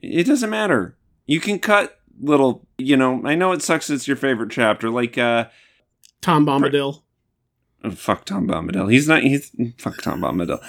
It doesn't matter. You can cut little, you know, I know it sucks it's your favorite chapter. Like, uh, Tom Bombadil. oh, fuck Tom Bombadil. He's not, he's, fuck Tom Bombadil.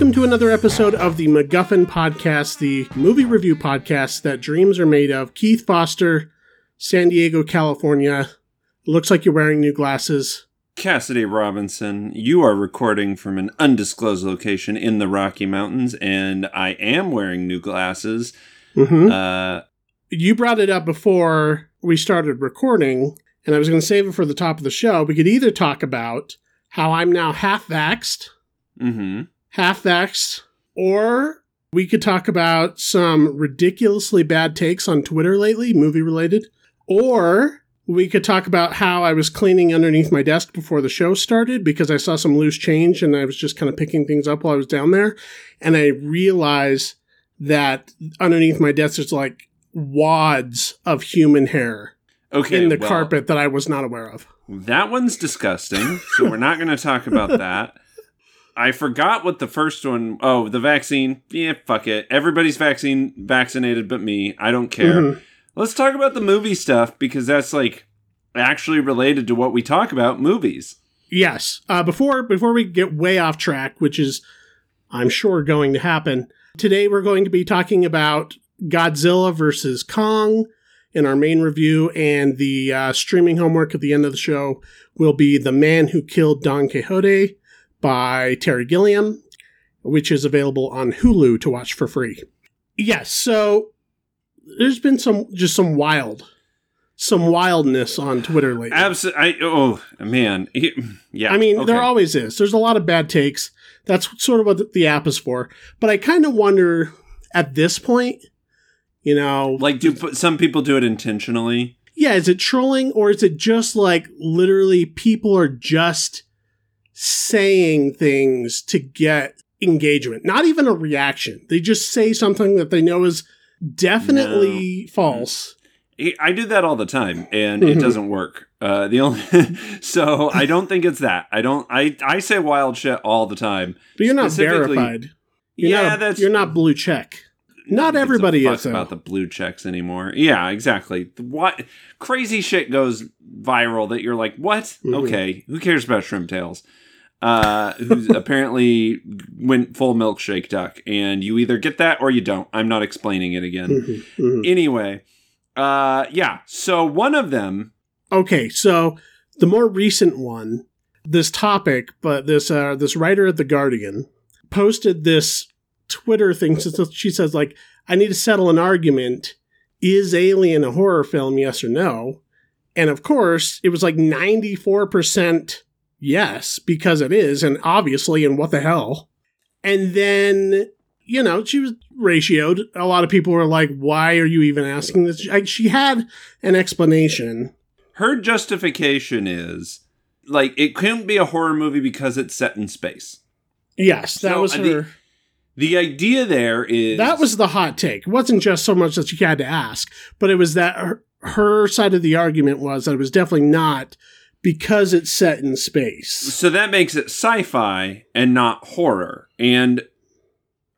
Welcome to another episode of the MacGuffin Podcast, the movie review podcast that dreams are made of. Keith Foster, San Diego, California. Looks like you're wearing new glasses. Cassidy Robinson, you are recording from an undisclosed location in the Rocky Mountains, and I am wearing new glasses. hmm Uh, You brought it up before we started recording, and I was going to save it for the top of the show. We could either talk about how I'm now half vaxxed, mm-hmm. Half vaxxed, or we could talk about some ridiculously bad takes on Twitter lately, movie related, or we could talk about how I was cleaning underneath my desk before the show started because I saw some loose change and I was just kind of picking things up while I was down there. And I realized that underneath my desk there's like wads of human hair Okay. in the well, carpet that I was not aware of. That one's disgusting, so we're not going to talk about that. I forgot what the first one oh the vaccine. Yeah, fuck it. Everybody's vaccine vaccinated but me. I don't care. Mhm. Let's talk about the movie stuff because that's like actually related to what we talk about movies. Yes. Uh, before before we get way off track, which is I'm sure going to happen, today we're going to be talking about Godzilla versus Kong in our main review, and the uh, streaming homework at the end of the show will be The Man Who Killed Don Quixote by Terry Gilliam, which is available on Hulu to watch for free. Yes, so there's been some just some wild some wildness on Twitter lately. Absolutely. I oh man. Yeah. I mean, okay. there always is. There's a lot of bad takes. That's sort of what the app is for. But I kind of wonder at this point, you know, like do some people do it intentionally? yeah, is it trolling or is it just like literally people are just saying things to get engagement? Not even a reaction. They just say something that they know is definitely false. I- do that all the time, and it Mhm. doesn't work. Uh, the only so I don't think it's that. I don't. I I say wild shit all the time. But you're not verified. You're yeah, not a- that's you're not blue check. Not everybody is, about the blue checks anymore. Yeah, exactly. What crazy shit goes viral that you're like, what? Mhm. Okay, who cares about shrimp tails? Uh, who's apparently went full milkshake duck, and you either get that or you don't. I'm not explaining it again. Mhm, mhm. Anyway, uh, yeah. So one of them, Okay, so the more recent one, this topic, but this uh, this writer at the Guardian posted this Twitter thing. So she says like, "I need to settle an argument. Is Alien a horror film? Yes or no?" And of course, it was like ninety four percent yes because it is, and obviously, and what the hell? And then you know she was ratioed. A lot of people were like, "Why are you even asking this?" Like, she had an explanation. her justification is like it couldn't be a horror movie because it's set in space. Yes, that So, was uh, the- her. The idea there is that was the hot take. It wasn't just so much that she had to ask, but it was that her, her side of the argument was that it was definitely not because it's set in space. so that makes it sci-fi and not horror. And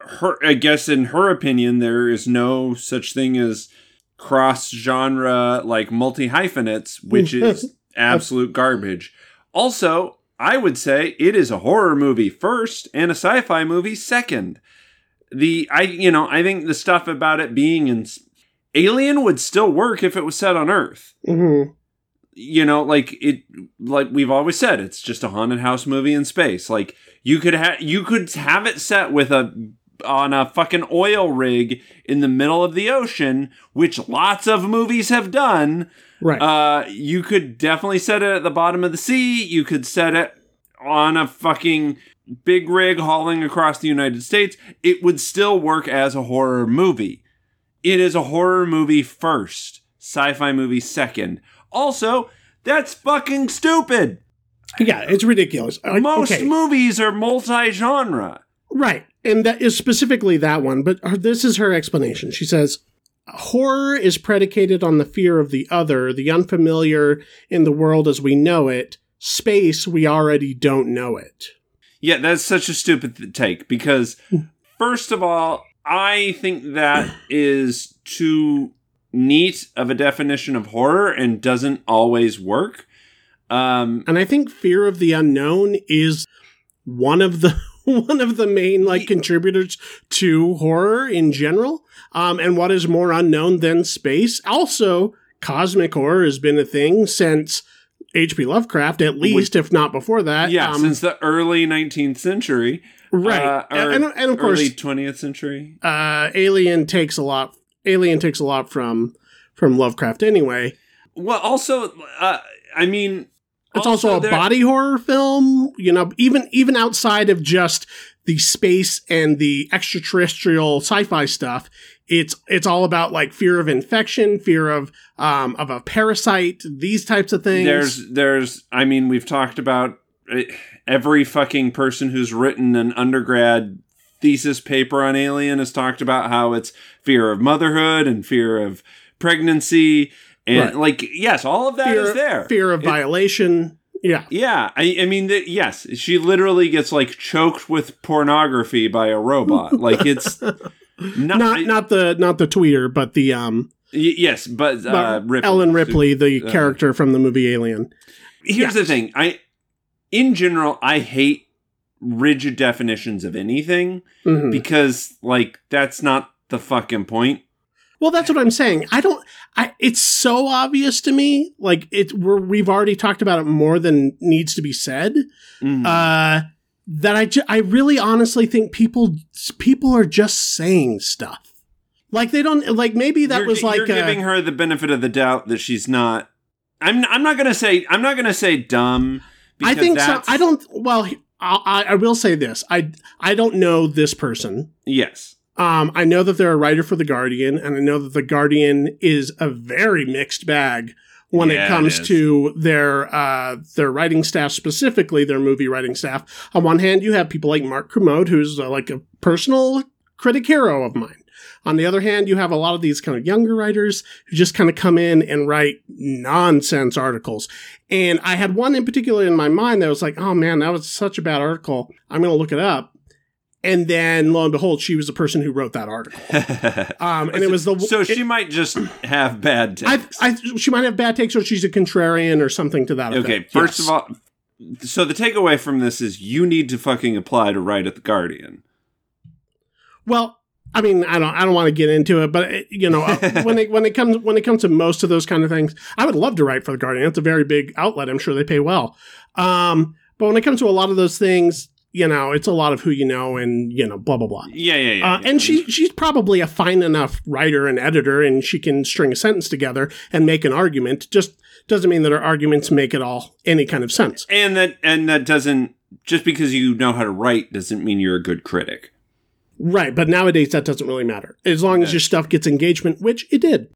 her, I guess, in her opinion, there is no such thing as cross-genre like multi-hyphenates, which is absolute garbage. Also, I would say it is a horror movie first and a sci-fi movie second. The I you know I think the stuff about it being in Alien would still work if it was set on Earth. hmm You know, like it like we've always said, it's just a haunted house movie in space. Like you could have you could have it set with a on a fucking oil rig in the middle of the ocean, which lots of movies have done. Right. Uh, you could definitely set it at the bottom of the sea. You could set it on a fucking big rig hauling across the United States. It would still work as a horror movie. It is a horror movie first, sci fi movie second. Also, that's fucking stupid. yeah, it's ridiculous. Most okay. movies are multi genre. Right. And that is specifically that one, but her, this is her explanation. She says, Horror is predicated on the fear of the other, the unfamiliar in the world as we know it. Space, we already don't know it. Yeah, that's such a stupid take because, hmm. first of all, I think that is too neat of a definition of horror and doesn't always work. Um, And I think fear of the unknown is one of the one of the main like contributors to horror in general. Um, and what is more unknown than space? Also, cosmic horror has been a thing since H.P. Lovecraft, at least, if not before that. yeah, Um, since the early 19th century, right, uh, and, and of course, early 20th century. uh, Alien takes a lot. Alien takes a lot from from Lovecraft anyway. Well, also, uh, I mean, It's also, a there- body horror film, you know, even even outside of just the space and the extraterrestrial sci-fi stuff. It's it's all about like fear of infection, fear of um of a parasite, these types of things. There's, there's. I mean, we've talked about uh, every fucking person who's written an undergrad thesis paper on Alien has talked about how it's fear of motherhood and fear of pregnancy, and Right. like, yes, all of that is fear, there. fear of It- violation. Yeah. Yeah, I, I mean, the, yes, she literally gets like choked with pornography by a robot. like it's not, Not I- not the not the tweeter, but the um y- yes, but uh, Ripley. Ellen Ripley, the uh, character from the movie Alien. Here's Yeah. the thing. I in general I hate rigid definitions of anything Mhm. because like that's not the fucking point. Well, that's what I'm saying. I don't. I. It's so obvious to me. Like it. We're, we've already talked about it more than needs to be said. Mhm. Uh, that I. Ju- I really honestly think people. People are just saying stuff. Like they don't. Like maybe that you're, was like. you're giving her the benefit of the doubt that she's not I'm I'm not to say I'm not to say dumb I think so. I don't. Well, I, I, will say this. I. I don't know this person. Yes. Um, I know that they're a writer for The Guardian, and I know that The Guardian is a very mixed bag when Yeah, it it comes is. to their uh, their writing staff, specifically their movie writing staff. On one hand, you have people like Mark Kermode, who's uh, like a personal critic hero of mine. On the other hand, you have a lot of these kind of younger writers who just kind of come in and write nonsense articles. And I had one in particular in my mind that was like, oh man, that was such a bad article. I'm going to look it up. And then lo and behold, she was the person who wrote that article. Um, and it was the so it- she might just have bad I, takes. I, she might have bad takes, or she's a contrarian, or something to that effect. okay, first Yes. of all, so the takeaway from this is you need to fucking apply to write at the Guardian. well, I mean, I don't, I don't want to get into it, but it, you know, uh, when it when it comes when it comes to most of those kind of things, I would love to write for the Guardian. It's a very big outlet. I'm sure they pay well. Um, but when it comes to a lot of those things, you know, it's a lot of who you know, and you know, blah blah blah. Yeah, yeah, yeah. Uh, yeah. and she she's probably a fine enough writer and editor, and she can string a sentence together and make an argument. Just doesn't mean that her arguments make it all any kind of sense. and that and that doesn't just because you know how to write doesn't mean you're a good critic. Right, but nowadays that doesn't really matter. As long as your stuff gets engagement, which it did.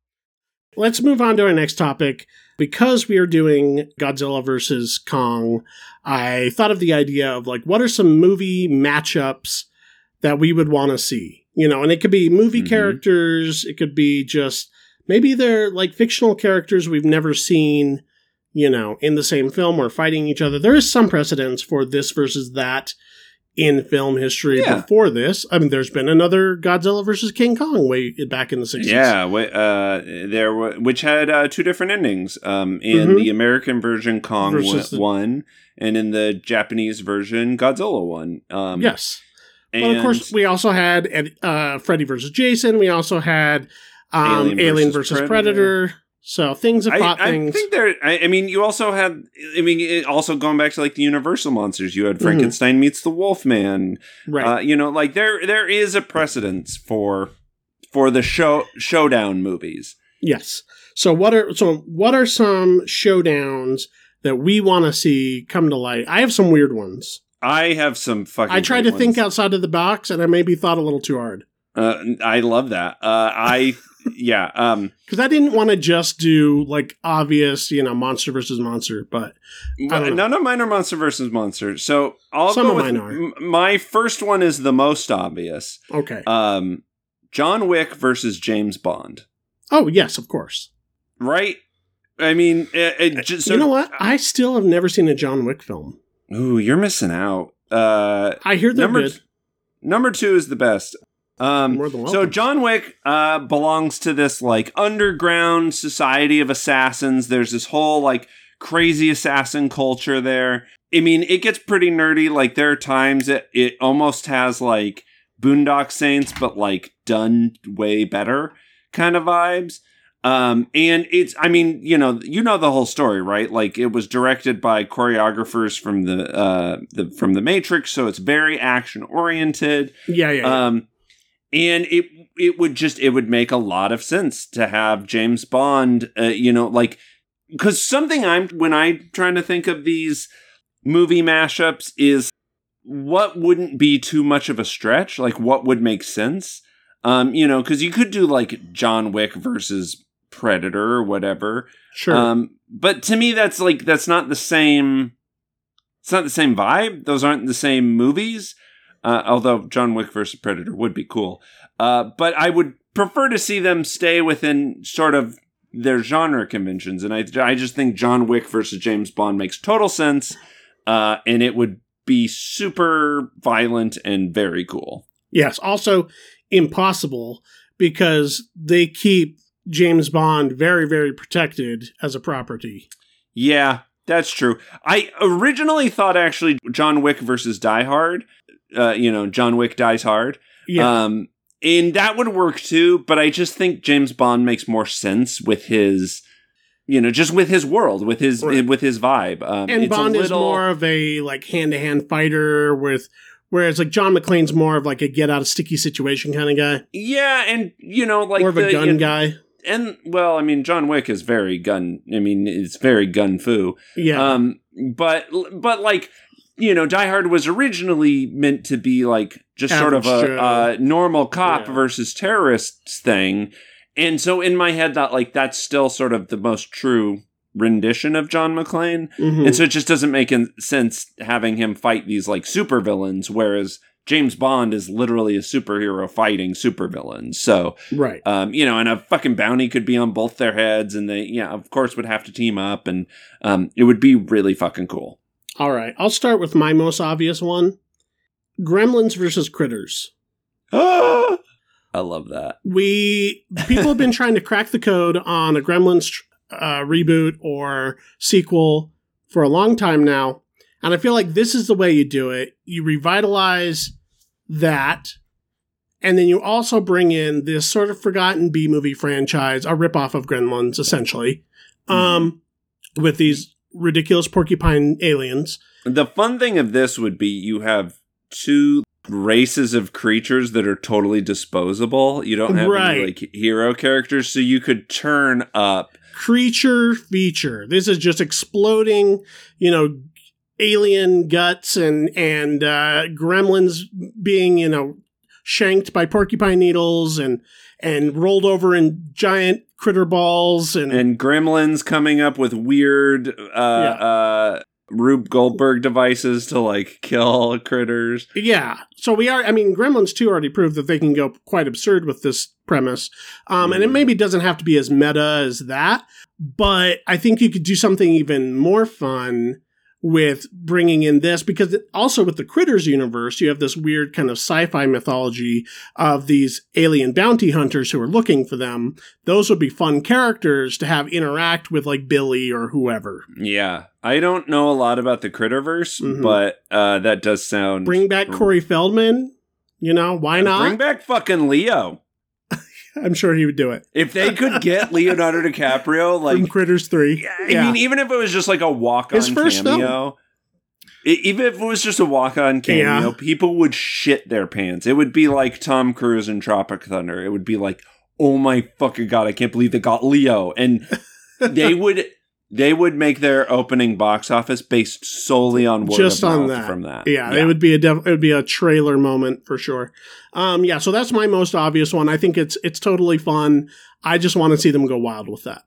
Let's move on to our next topic. Because we are doing Godzilla versus Kong, I thought of the idea of like, what are some movie matchups that we would want to see? You know, and it could be movie Mhm. characters, it could be just maybe they're like fictional characters we've never seen, you know, in the same film or fighting each other. There is some precedence for this versus that in film history Yeah. before this. I mean, there's been another Godzilla versus King Kong way back in the 60s. Yeah, uh, there which had uh, two different endings. Um, in Mhm. the American version, Kong w- the- won, and in the Japanese version, Godzilla won. Um, Yes. and But of course, we also had uh, Freddy versus Jason. We also had um, Alien Alien, versus versus, Predator. Predator. So things have I, fought I things. think there. I, I mean, you also had. I mean, it, also going back to like the Universal monsters, you had Mhm. Frankenstein meets the Wolfman. right. Uh, you know, like there there is a precedence for for the show showdown movies. yes. So what are so what are some showdowns that we want to see come to light? I have some weird ones. I have some fucking. I tried to great think outside of the box, and I maybe thought a little too hard. Uh, I love that. Uh, I yeah. Um, Because I didn't want to just do like obvious, you know, monster versus monster, but I don't know. none of mine are monster versus monster. So I'll Some of mine are. m- my first one is the most obvious. okay. Um, John Wick versus James Bond. oh yes, of course. Right? I mean, it, it just, so, you know what? I still have never seen a John Wick film. Ooh, you're missing out. Uh, I hear they're number good. number two is the best. Um, so. John Wick uh, belongs to this like underground society of assassins. There's this whole like crazy assassin culture there. I mean, it gets pretty nerdy. Like there are times it it almost has like Boondock Saints, but like done way better kind of vibes. Um, and it's, I mean, you know, you know the whole story, right? Like it was directed by choreographers from the, uh, the, from the Matrix. So it's very action oriented. yeah, yeah. yeah. Um, and it, it would just, it would make a lot of sense to have James Bond, uh, you know, like, cause something I'm, when I'm trying to think of these movie mashups is what wouldn't be too much of a stretch? Like what would make sense? Um, you know, cause you could do like John Wick versus Predator or whatever. sure. Um, but to me, that's like that's not the same. It's not the same vibe. Those aren't the same movies. Uh, although John Wick versus Predator would be cool. Uh, but I would prefer to see them stay within sort of their genre conventions. And I, I just think John Wick versus James Bond makes total sense. Uh, and it would be super violent and very cool. yes. Also, impossible because they keep James Bond very, very protected as a property. Yeah, that's true. I originally thought actually John Wick versus Die Hard. Uh, you know, John Wick dies hard. Yeah. Um, and that would work too, but I just think James Bond makes more sense with his, you know, just with his world, with his Right. with his vibe. Um, and it's a Bond is more of a like hand to hand fighter with whereas like John McClane's more of like a get out of sticky situation kind of guy. yeah, and you know, like more of a the- gun and, guy. And well, I mean, John Wick is very gun. I mean, it's very gun fu. Yeah. Um, but but like you know, Die Hard was originally meant to be like just sort of Average a, uh normal cop Yeah. versus terrorists thing, and so in my head that like that's still sort of the most true rendition of John McClane, Mhm. and so it just doesn't make sense having him fight these like supervillains, whereas. James Bond is literally a superhero fighting supervillains. So, right. um, you know, and a fucking bounty could be on both their heads, and they, yeah, of course, would have to team up, and um, it would be really fucking cool. All right. I'll start with my most obvious one. Gremlins versus Critters. I love that. We people have been trying to crack the code on a Gremlins uh, reboot or sequel for a long time now, and I feel like this is the way you do it. You revitalize that, and then you also bring in this sort of forgotten B movie franchise, a ripoff of Gremlins, essentially, um, with these ridiculous porcupine aliens. The fun thing of this would be you have two races of creatures that are totally disposable. You don't have Right. any like hero characters, so you could turn up. creature feature. This is just exploding, you know, alien guts and and uh, gremlins being, you know, shanked by porcupine needles and and rolled over in giant critter balls and, And gremlins coming up with weird uh uh Rube Goldberg devices to like kill critters. yeah. So we are. I mean, Gremlins two already proved that they can go quite absurd with this premise, um, and it Mhm. maybe doesn't have to be as meta as that, but I think you could do something even more fun with bringing in this because also with the critters universe you have this weird kind of sci-fi mythology of these alien bounty hunters who are looking for them those would be fun characters to have interact with like billy or whoever Yeah. I don't know a lot about the Critterverse, Mhm. but uh that does sound bring back corey feldman you know why not Bring back fucking Leo. I'm sure he would do it If they could get Leonardo DiCaprio, from like critters 3 Yeah, I mean, even if it was just like a walk-on cameo, e- even if it was just a walk-on cameo, Yeah. people would shit their pants. It would be like Tom Cruise in Tropic Thunder. It would be like, oh my fucking god, I can't believe they got Leo, and they would they would make their opening box office based solely on word Just of on mouth that. from that. Yeah, it would be a def- it would be a trailer moment for sure. Um, yeah, so that's my most obvious one. I think it's it's totally fun. I just want to see them go wild with that.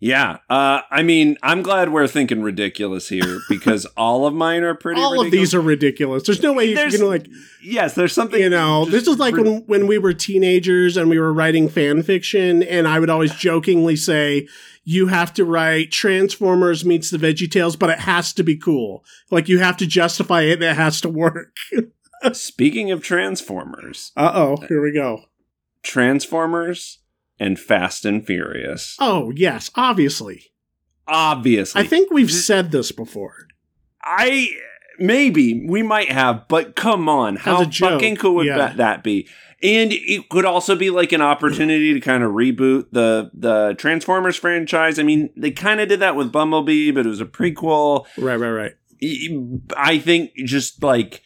Yeah. Uh, I mean, I'm glad we're thinking ridiculous here because all of mine are pretty. All of these are ridiculous. There's no way you can like yes. There's something you know. This is like rid- when when we were teenagers and we were writing fan fiction, and I would always jokingly say. You have to write Transformers meets the Veggie Tales, but it has to be cool. Like you have to justify it and it has to work. Speaking of Transformers, Uh oh, here we go. Transformers and Fast and Furious. Oh, yes, obviously. Obviously, I think we've said this before. I maybe we might have, but come on, how fucking cool would yeah. that, that be? And it could also be like an opportunity to kind of reboot the the Transformers franchise. I mean, they kind of did that with Bumblebee, but it was a prequel. Right, right, right. I think just like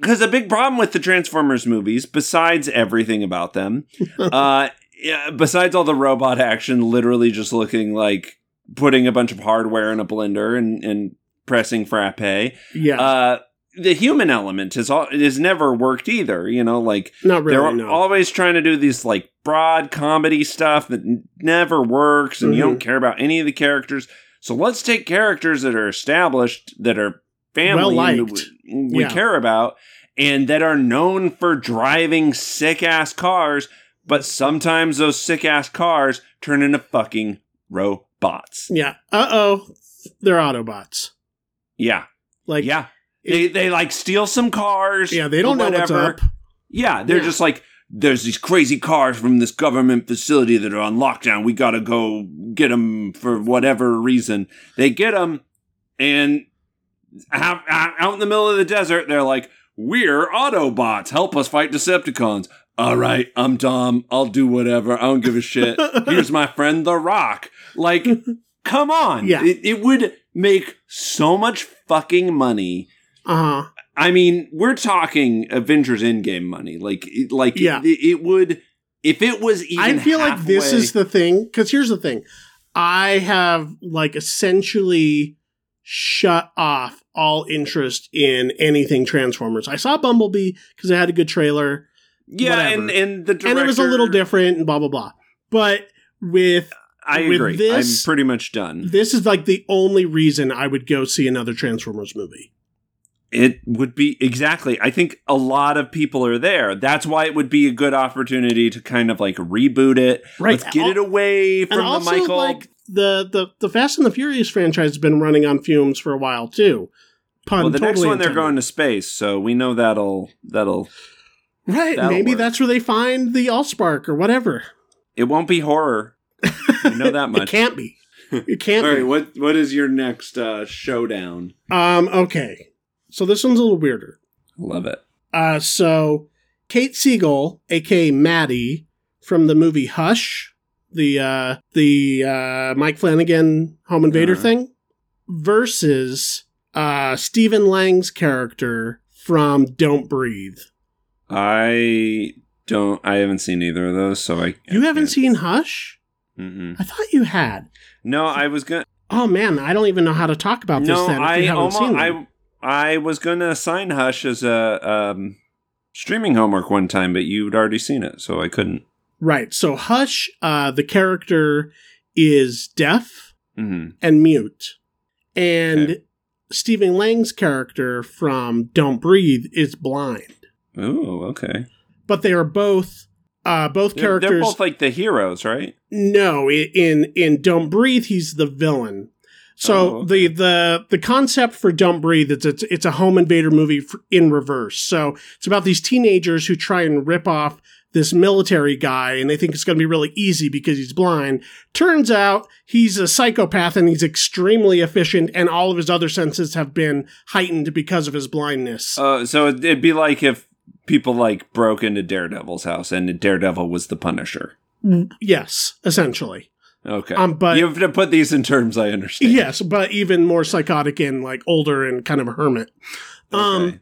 because a big problem with the Transformers movies, besides everything about them, uh, besides all the robot action, literally just looking like putting a bunch of hardware in a blender and, and pressing frappe, Yeah, uh, the human element has all has never worked either. You know, like not really. they're no. always trying to do these like broad comedy stuff that n- never works, and you Mm-hmm. don't care about any of the characters. So let's take characters that are established, that are family, we, we Yeah. care about, and that are known for driving sick ass cars. But sometimes those sick ass cars turn into fucking robots. yeah. Uh oh, they're Autobots. Yeah, Like, yeah. They they like steal some cars. yeah, they don't know what's up. Yeah, they're Yeah. just like, there's these crazy cars from this government facility that are on lockdown. We got to go get them for whatever reason. They get them, and out, out out in the middle of the desert, they're like, We're Autobots. Help us fight Decepticons. All right, I'm Dom. I'll do whatever. I don't give a shit. Here's my friend, The Rock. Like, come on. Yeah. It, it would make so much fucking money. Uh huh. I mean, we're talking Avengers Endgame money. Like, it- like Yeah. it, it would if it was even. I feel like this is the thing. Because here's the thing I have, like, essentially shut off all interest in anything Transformers. I saw Bumblebee because it had a good trailer. yeah, whatever. and and the director, and it was a little different and blah blah blah. But with I with agree. this- I'm pretty much done. this is like the only reason I would go see another Transformers movie. It would be exactly. I think a lot of people are there. That's why it would be a good opportunity to kind of like reboot it. Right. Let's get it away from and the also Michael. like the, the the Fast and the Furious franchise has been running on fumes for a while too. Pun well, the next totally one they're going to space, so we know that'll that'll. right. that'll Maybe work. that's where they find the Allspark or whatever. It won't be horror. we know that much. It can't be. It can't All be. right, what what is your next uh, showdown? Um. Okay. So this one's a little weirder. I love it. Uh. So Kate Siegel, aka Maddie, from the movie Hush, the uh the uh Mike Flanagan Home Invader Uh-huh. thing, versus uh Stephen Lang's character from Don't Breathe. I don't. I haven't seen either of those, so I. You I haven't can't- seen Hush? Mm-mm. I thought you had. No, I was gonna. Oh man, I don't even know how to talk about this. Then, I almost. I I was gonna assign Hush as a um, streaming homework one time, but you'd already seen it, so I couldn't. Right. So Hush, uh, the character is deaf hmm and mute, and Okay. Stephen Lang's character from Don't Breathe is blind. Oh, okay. But they are both uh, both They're, they're both like the heroes, right? no, in in Don't Breathe, he's the villain. So Oh, okay. the the the concept for Don't Breathe it's it's, it's a home invader movie f in reverse. So it's about these teenagers who try and rip off this military guy, and they think it's going to be really easy because he's blind. Turns out he's a psychopath and he's extremely efficient, and all of his other senses have been heightened because of his blindness. Uh, so it'd it'd be like if people like broke into Daredevil's house and Daredevil was the Punisher. yes, essentially. Okay. Um, but- you have to put these in terms I understand. Yes, but even more psychotic and like older and kind of a hermit. Um, Okay.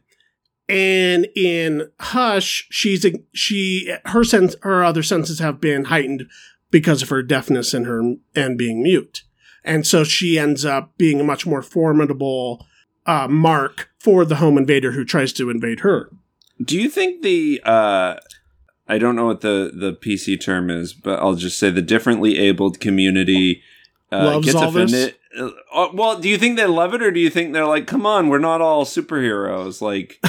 and in Hush, she's a, she her sense her other senses have been heightened because of her deafness and her and being mute. and so she ends up being a much more formidable uh, mark for the home invader who tries to invade her. Do you think the uh I don't know what the the PC term is, but I'll just say the differently abled community uh, gets offended. Uh, uh, well, do you think they love it, or do you think they're like, "Come on, we're not all superheroes"? Like,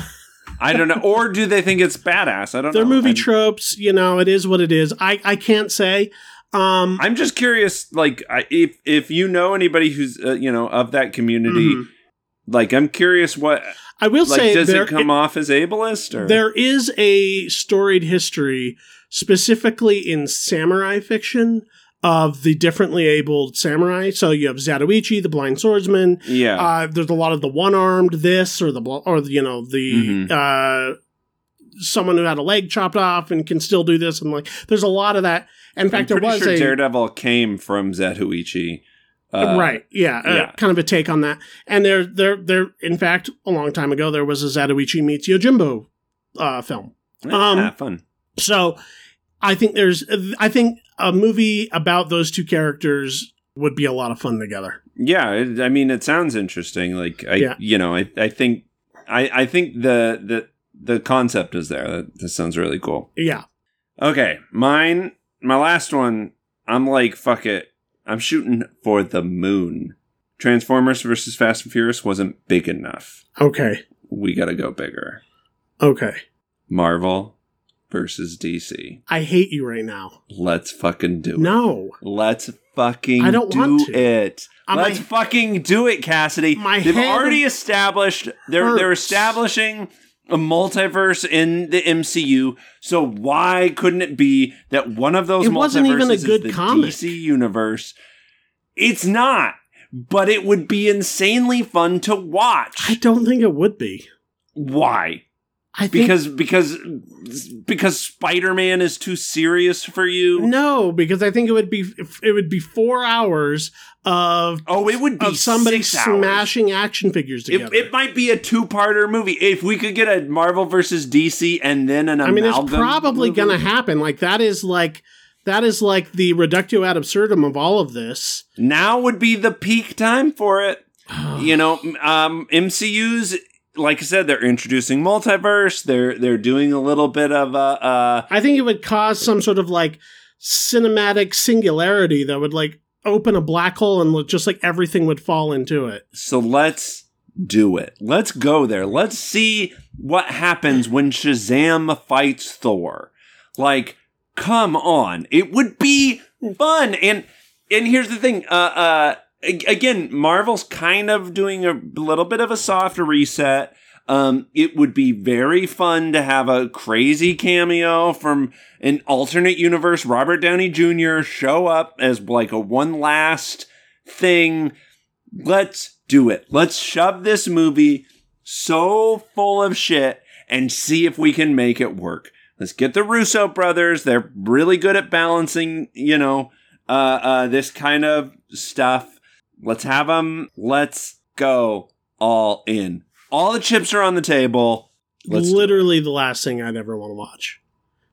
I don't know, or do they think it's badass? I don't know. They're know. movie I'm, tropes, you know, it is what it is. I, I can't say. Um, I'm just curious, like, I, if if you know anybody who's uh, you know of that community, Mhm. like, I'm curious what I will like say does there, it come off as ableist or there is a storied history, specifically in samurai fiction, of the differently abled samurai. So you have Zatoichi, the blind swordsman. yeah. Uh, there's a lot of the one-armed this or the bl- or you know the Mhm. uh, someone who had a leg chopped off and can still do this and like there's a lot of that. In fact, there was sure a Daredevil came from Zatoichi. Uh, right, yeah, uh, kind of a take on that. And there, there, there. In fact, a long time ago, there was a Zatoichi meets Yojimbo uh, film. Um, yeah, fun. So I think there's, I think a movie about those two characters would be a lot of fun together. Yeah, it, I mean, it sounds interesting. Like, I, Yeah. you know, I, I think, I, I think the, the, the concept is there. That, that sounds really cool. Yeah. Okay, mine, my last one. I'm like, fuck it. I'm shooting for the moon. Transformers versus Fast and Furious wasn't big enough. Okay. We got to go bigger. Okay. Marvel versus DC. I hate you right now. Let's fucking do it. No. Let's fucking I don't do want to. it. Uh, Let's my- fucking do it, Cassidy. My They've head already established they're they're establishing a multiverse in the MCU. So why couldn't it be that one of those It wasn't even a good is the comic. DC universe? It's not, but it would be insanely fun to watch. I don't think it would be. why? I think Because because because Spider-Man is too serious for you? no, because I think it would be it would be four hours of Oh, it would be somebody smashing action figures together. it might be a two-parter movie. If we could get a Marvel versus DC and then an I mean, it's probably movie. to happen. Like that is like that is like the reductio ad absurdum of all of this. Now would be the peak time for it. you know, um, MCU's like I said, they're introducing multiverse. They're they're doing a little bit of uh, uh I think it would cause some sort of like cinematic singularity that would like open a black hole and look- just like everything would fall into it. so let's do it. Let's go there. Let's see what happens when Shazam fights Thor. Like, come on. It would be fun. And and here's the thing, uh uh a- again, Marvel's kind of doing a little bit of a soft reset. Um, it would be very fun to have a crazy cameo from an alternate universe, Robert Downey Jr. show up as like a one last thing. Let's do it. Let's shove this movie so full of shit and see if we can make it work. Let's get the Russo brothers. They're really good at balancing, you know, uh, uh, this kind of stuff. Let's have them. Let's go all in. All the chips are on the table. Let's. Literally the last thing I'd ever want to watch.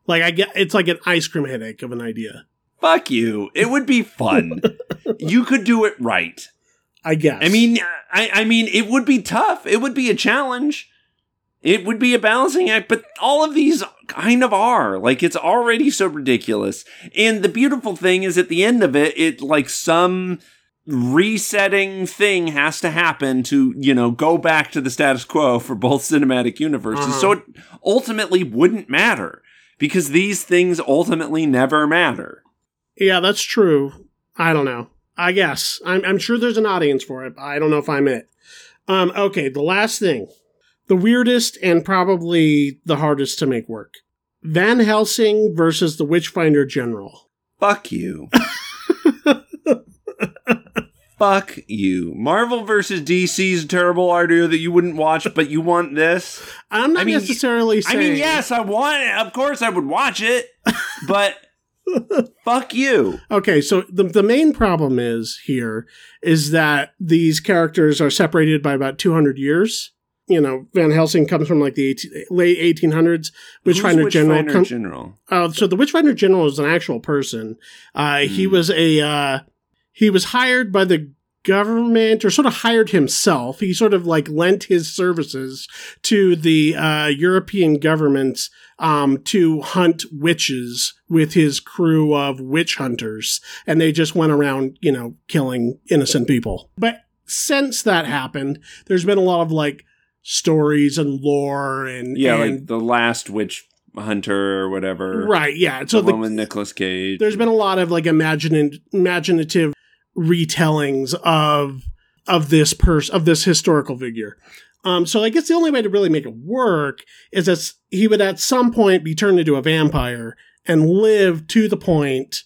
Like I get it's like an ice cream headache of an idea. Fuck you. It would be fun. you could do it right. I guess. I mean, I, I mean, it would be tough. It would be a challenge. It would be a balancing act, but all of these kind of are. Like, it's already so ridiculous. And the beautiful thing is at the end of it, it like some resetting thing has to happen to, you know, go back to the status quo for both cinematic universes. So it ultimately wouldn't matter because these things ultimately never matter. Yeah, that's true. I don't know. I guess. I'm, I'm sure there's an audience for it. but I don't know if I'm it. Um, okay, the last thing. The weirdest and probably the hardest to make work. Van Helsing versus the Witchfinder General. Fuck you. Fuck you. Marvel versus DC's a terrible idea that you wouldn't watch, but you want this. I'm not I mean, necessarily saying. I mean, yes, I want it. Of course, I would watch it, but fuck you. Okay, so the the main problem is here is that these characters are separated by about 200 years. You know, Van Helsing comes from like the 18, late 1800s. Witchfinder Who's General. Witchfinder com- General. Uh, so the Witchfinder General is an actual person. Uh, he Hmm. was a uh, he was hired by the government or sort of hired himself. He sort of like lent his services to the uh, European governments um, to hunt witches with his crew of witch hunters. And they just went around, you know, killing innocent people. But since that happened, there's been a lot of like stories and lore and Yeah, and- like the last witch hunter or whatever. right, yeah. So the the, one with Nicolas Cage. there's been a lot of like imagine imaginative retellings of of this person of this historical figure. Um, so I guess the only way to really make it work is that he would at some point be turned into a vampire and live to the point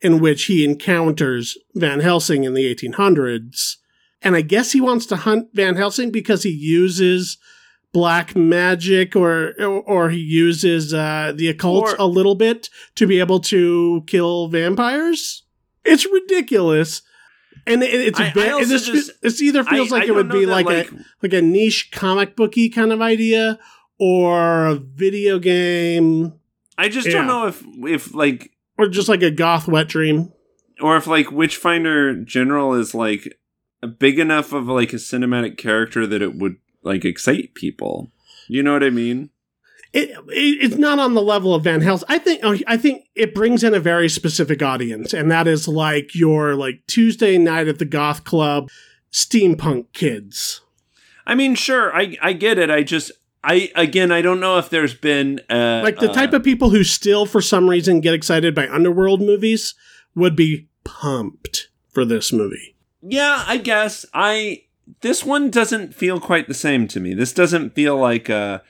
in which he encounters Van Helsing in the 1800s. And I guess he wants to hunt Van Helsing because he uses black magic or or, he uses uh, the occult Or- a little bit to be able to kill vampires. It's ridiculous. And it, it's I- ve- I also this, just- it's either feels I- like it would be that, like, a like a niche comic booky kind of idea or a video game I just Yeah. don't know if if like or just like a goth wet dream. or if like Witchfinder General is like big enough of like a cinematic character that it would like excite people. You know what I mean? It, it, it's not on the level of Van Helsing. I think oh, I think it brings in a very specific audience, and that is like your like Tuesday night at the goth club steampunk kids. I mean, sure, I I get it. I just I again I don't know if there's been uh, Like the type of people who still, for some reason, get excited by underworld movies would be pumped for this movie. Yeah, I guess I this one doesn't feel quite the same to me. This doesn't feel like a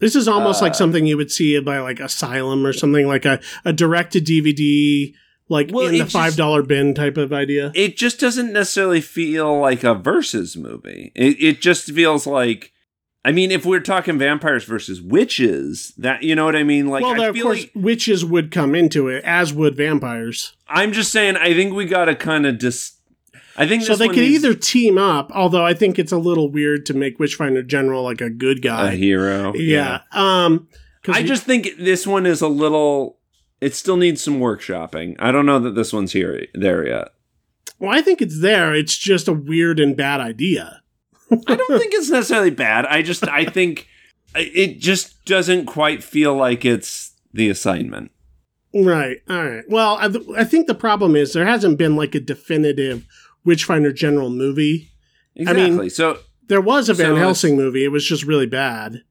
This is almost like Uh, something you would see by like Asylum or something like a, a direct to DVD, like Well, in the five dollar bin type of idea. it just doesn't necessarily feel like a versus movie. It it just feels like I mean, if we're talking vampires versus witches, that you know what I mean? Like well, I of course, like witches would come into it, as would vampires. I'm just saying I think we gotta kinda dis I think So they could needs either team up, although I think it's a little weird to make Witchfinder General like a good guy, a hero. yeah. Um 'cause I he- just think this one is a little it still needs some workshopping. I don't know that this one's here there yet. well, I think it's there. It's just a weird and bad idea. I don't think it's necessarily bad. I just I think it just doesn't quite feel like it's the assignment. Right. All right. Well, I, I think the problem is there hasn't been like a definitive Witchfinder General movie. Exactly. mean- so There was a Van it's- Helsing movie. It was just really bad.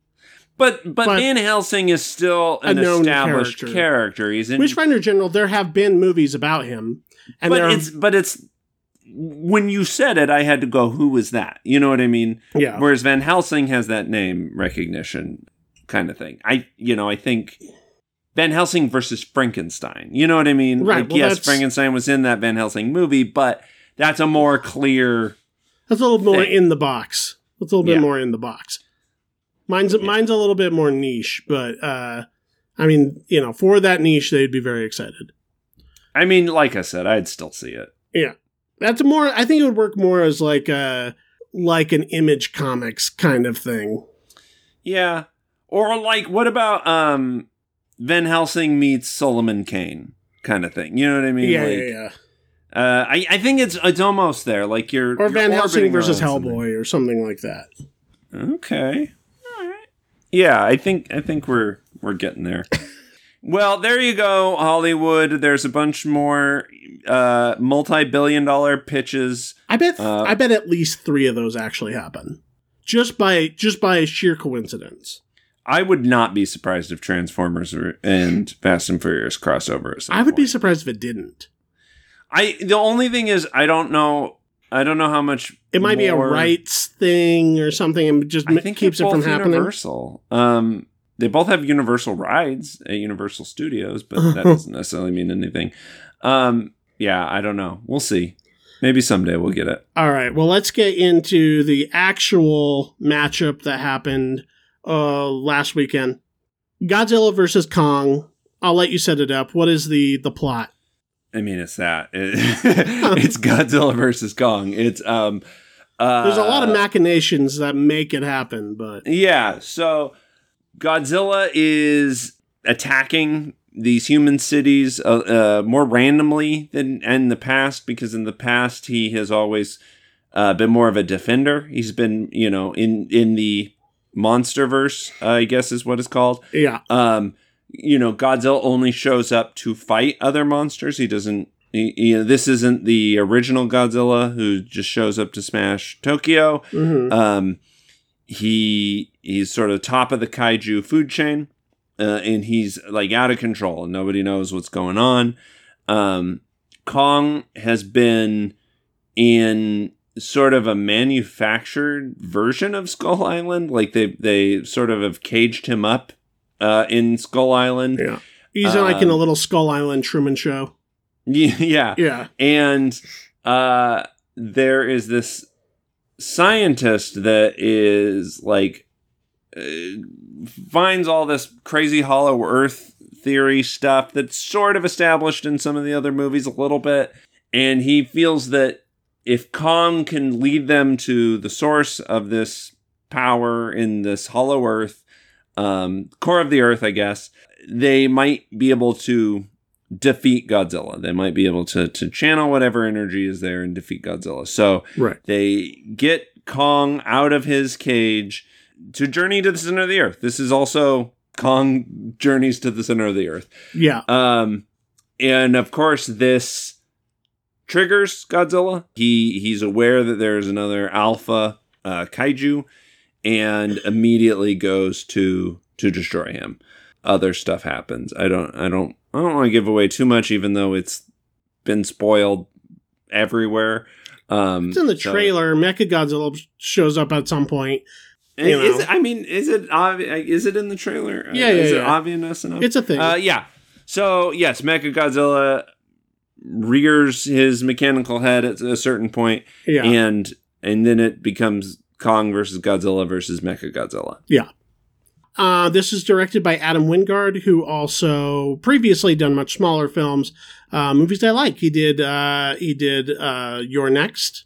but but, But- Van Helsing is still an A known established character. character. He's in Witchfinder General, there have been movies about him, and but it's but it's when you said it, I had to go, who was that? You know what I mean? yeah, Whereas Van Helsing has that name recognition kind of thing. I you know, I think Van Helsing versus Frankenstein. You know what I mean? Right, Like, well, yes, that's- Frankenstein was in that Van Helsing movie, but that's a more clear that's a little more thing. in the box. That's a little bit Yeah. more in the box. Mine's mine's a little bit more niche, but uh, I mean, you know, for that niche, they'd be very excited. I mean, like I said, I'd still see it. Yeah, that's more. I think it would work more as like a like an Image Comics kind of thing. Yeah. Or like what about um Van Helsing meets Solomon Kane kind of thing. You know what I mean? yeah, like, yeah, yeah. Uh, I, I think it's it's almost there. Like you're Or you're Van Helsing versus. Hellboy or something like that. Okay. All right. Yeah, I think I think we're we're getting there. well, there you go, Hollywood. There's a bunch more uh multi-billion dollar pitches. I bet. Uh, I bet at least three of those actually happen, just by just by sheer coincidence. I would not be surprised if Transformers and Fast and Furious crossover. I would be surprised if it didn't. I the only thing is I don't know I don't know how much It might be a rights thing or something, and just I think keeps it from happening. Universal. Um, they both have Universal rides at Universal Studios, but that doesn't necessarily mean anything. Um, yeah, I don't know. We'll see. Maybe someday we'll get it. All right. Well, let's get into the actual matchup that happened uh, last weekend. Godzilla versus Kong. I'll let you set it up. What is the the plot? I mean, it's that. it's Godzilla versus Kong. It's um. Uh, There's a lot of machinations that make it happen, but Yeah, so Godzilla is attacking these human cities uh, uh, more randomly than in the past because in the past he has always uh, been more of a defender. He's been you know in in the monsterverse, I guess is what it's called. Yeah. Um, you know, Godzilla only shows up to fight other monsters. He doesn't. He, you know, this isn't the original Godzilla who just shows up to smash Tokyo. hmm Um, he he's sort of top of the kaiju food chain, uh, and he's like out of control, nobody knows what's going on. Um, Kong has been in sort of a manufactured version of Skull Island, like they they sort of have caged him up uh, in Skull Island. Yeah. He's like in a Um, little Skull Island Truman show. yeah, Yeah. and uh, there is this scientist that is like uh, finds all this crazy hollow earth theory stuff that's sort of established in some of the other movies a little bit and he feels that if kong can lead them to the source of this power in this hollow earth um, core of the earth i guess they might be able to defeat Godzilla. They might be able to to channel whatever energy is there and defeat Godzilla. So Right. they get Kong out of his cage to journey to the center of the earth. This is also Kong journeys to the center of the earth. Yeah. Um, and of course, this triggers Godzilla. He he's aware that there's another alpha uh, kaiju, and immediately goes to to destroy him. Other stuff happens. I don't. I don't. I don't want to give away too much, even though it's been spoiled everywhere. Um, It's in the so- trailer. Mecha Godzilla shows up at some point. you Is it, I mean, is it obvi- Is it in the trailer? Yeah, Uh, yeah, Is it obvious enough? It's a thing. Uh, yeah. So yes, Mecha Godzilla rears his mechanical head at a certain point, yeah. and and then it becomes Kong versus Godzilla versus Mecha Godzilla. Uh, this is directed by Adam Wingard, who also previously done much smaller films, uh, movies I like. He did uh, he did uh, You're Next.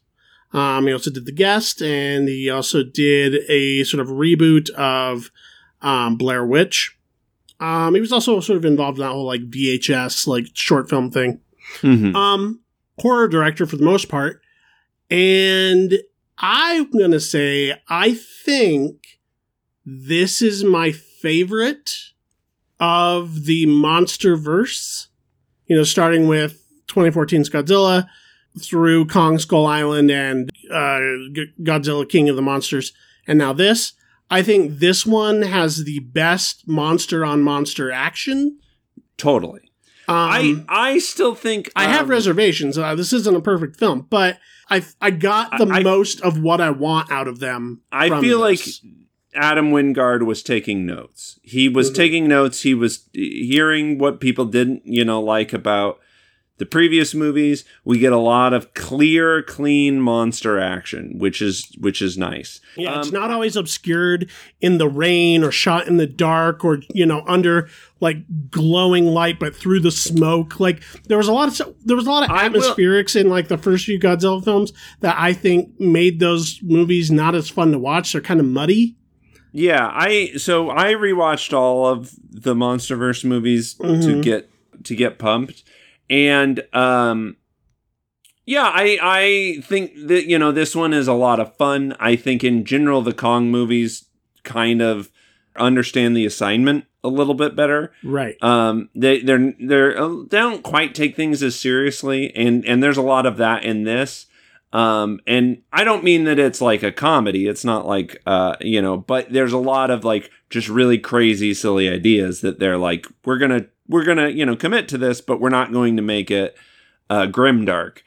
Um, he also did The Guest, and he also did a sort of reboot of um, Blair Witch. Um, he was also sort of involved in that whole like VHS like short film thing. Mm-hmm. Um, horror director for the most part, and I'm gonna say I think this is my favorite of the monster verse. You know, starting with 2014's Godzilla through Kong Skull Island and uh, G- Godzilla King of the Monsters, and now this. I think this one has the best monster on monster action. Totally. Um, I I still think I have um, reservations. Uh, this isn't a perfect film, but I I got the I- I- most of what I want out of them. I feel like. Adam Wingard was taking notes. He was Mhm. taking notes. He was hearing what people didn't, you know, like about the previous movies. We get a lot of clear, clean monster action, which is which is nice. yeah, it's um, not always obscured in the rain or shot in the dark or you know under like glowing light, but through the smoke. Like there was a lot of there was a lot of atmospherics in like the first few Godzilla films that I think made those movies not as fun to watch. They're kind of muddy. Yeah, I so I rewatched all of the MonsterVerse movies to Mhm. get to get pumped, and um, yeah, I I think that you know this one is a lot of fun. I think in general the Kong movies kind of understand the assignment a little bit better. Right. Um, they they're they're uh, they don't quite take things as seriously, and and there's a lot of that in this. Um, and I don't mean that it's like a comedy. It's not like uh, you know, but there's a lot of like just really crazy, silly ideas that they're like, we're gonna we're gonna you know commit to this, but we're not going to make it uh, grimdark.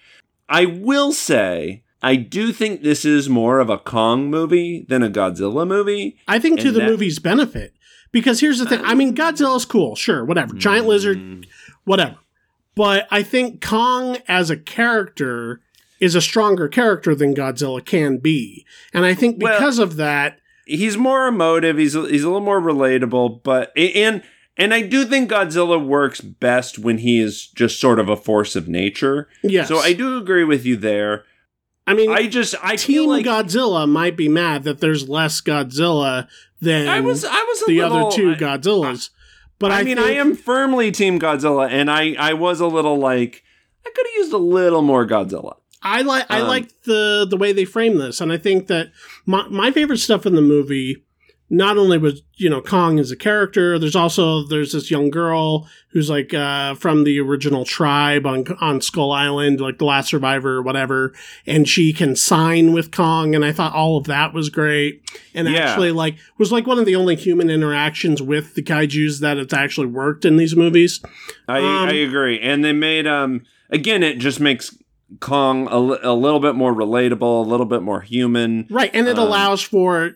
I will say. I do think this is more of a Kong movie than a Godzilla movie. I think to the that- movie's benefit. Because here's the thing. I mean, Godzilla's cool, sure, whatever. Giant lizard, Mm. whatever. But I think Kong as a character is a stronger character than Godzilla can be. And I think Well- because of that, he's more emotive. He's a, he's a little more relatable, but and and I do think Godzilla works best when he is just sort of a force of nature. yes. So I do agree with you there. I mean, I just I Team feel like Godzilla might be mad that there's less Godzilla than I was I was a the little, other two I- Godzillas. But I, I, mean, I am firmly Team Godzilla, and I I was a little like I could have used a little more Godzilla. I like I Um, like the the way they frame this, and I think that my my favorite stuff in the movie not only was you know Kong as a character. There's also there's this young girl who's like uh, from the original tribe on on Skull Island, like the last survivor or whatever, and she can sign with Kong, and I thought all of that was great, and Yeah. actually like was like one of the only human interactions with the kaiju's that it's actually worked in these movies. I Um, I agree, and they made um again it just makes Kong a, a little bit more relatable, a little bit more human. Right, and it Um, allows for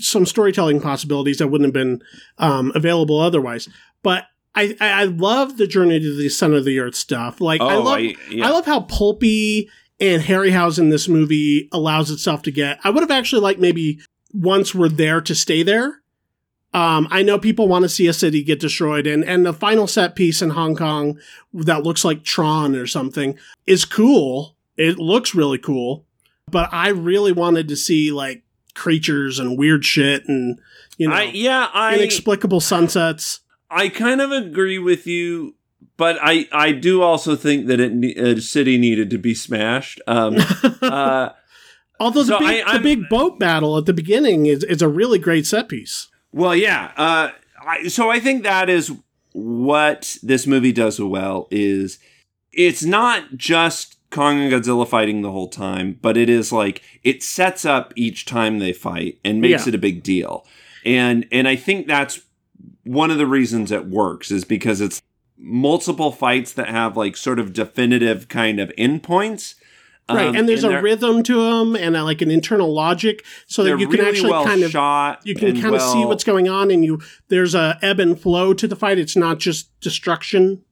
some storytelling possibilities that wouldn't have been um, available otherwise. But I, I, I love the journey to the center of the earth stuff. Like I Oh, love I- yeah. I love how pulpy and Harryhausen this movie allows itself to get. I would have actually liked maybe once we're there to stay there. Um, I know people want to see a city get destroyed, and and the final set piece in Hong Kong that looks like Tron or something is cool. It looks really cool, but I really wanted to see like creatures and weird shit and you know I yeah I inexplicable sunsets. I kind of agree with you, but I I do also think that it a city needed to be smashed. Um, uh, Although the, so big, I- the big boat battle at the beginning is, is a really great set piece. Well, yeah. Uh, I, so I think that is what this movie does well. Is it's not just Kong and Godzilla fighting the whole time, but it is like it sets up each time they fight and makes Yeah. it a big deal. And and I think that's one of the reasons it works is because it's multiple fights that have like sort of definitive kind of endpoints. Right, Um, and there's a rhythm to them and a, like an internal logic, so that you can really actually well kind of shot. you can and kind of see what's going on, and you there's a ebb and flow to the fight. It's not just destruction.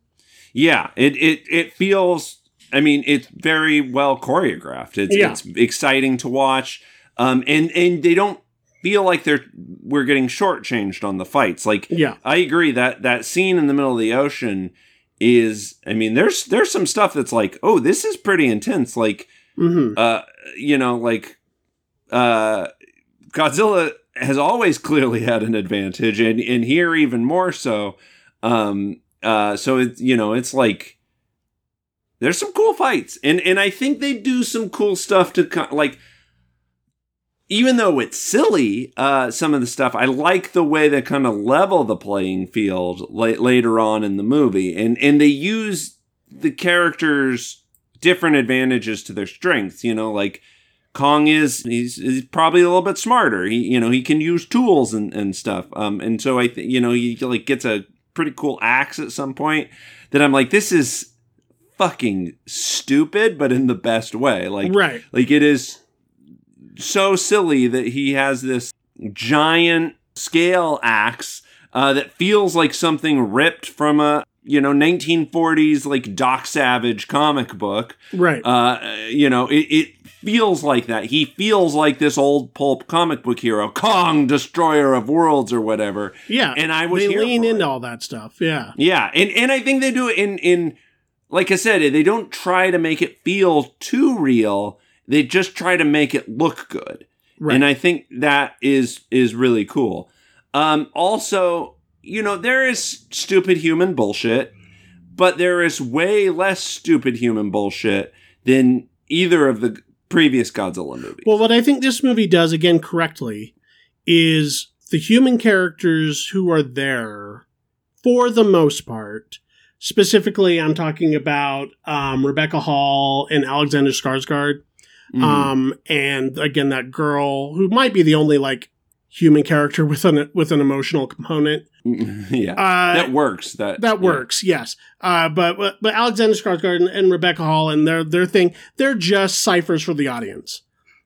Yeah, it it it feels. I mean, it's very well choreographed. It's Yeah. it's exciting to watch. Um, and and they don't feel like they're we're getting shortchanged on the fights. Like Yeah, I agree that that scene in the middle of the ocean is. I mean, there's there's some stuff that's like, oh, this is pretty intense. Like, hmm uh, you know, like, uh, Godzilla has always clearly had an advantage, and and here even more so. Um, uh, so it's you know, it's like there's some cool fights, and and I think they do some cool stuff to like. Even though it's silly, uh, some of the stuff I like the way they kind of level the playing field la- later on in the movie, and and they use the characters' different advantages to their strengths. You know, like Kong is he's, he's probably a little bit smarter. He you know he can use tools and, and stuff. Um, and so I think you know he like gets a pretty cool axe at some point that I'm like this is fucking stupid, but in the best way. Like right. like it is so silly that he has this giant scale axe uh, that feels like something ripped from a you know 1940s like Doc Savage comic book. Right. Uh, you know, it, it feels like that. He feels like this old pulp comic book hero, Kong, Destroyer of Worlds, or whatever. yeah. And I was they here lean into it. all that stuff. Yeah. Yeah, and and I think they do it in in like I said, they don't try to make it feel too real. They just try to make it look good. Right. And I think that is is really cool. Um also, you know, there is stupid human bullshit, but there is way less stupid human bullshit than either of the previous Godzilla movies. Well, what I think this movie does again correctly is the human characters who are there, for the most part. Specifically, I'm talking about um, Rebecca Hall and Alexander Skarsgård, Mhm. um, and again that girl who might be the only like human character with an with an emotional component. yeah. Uh, that works. That that yeah. works, yes. Uh, but but but Alexander Skarsgård and, and Rebecca Hall and their their thing, they're just ciphers for the audience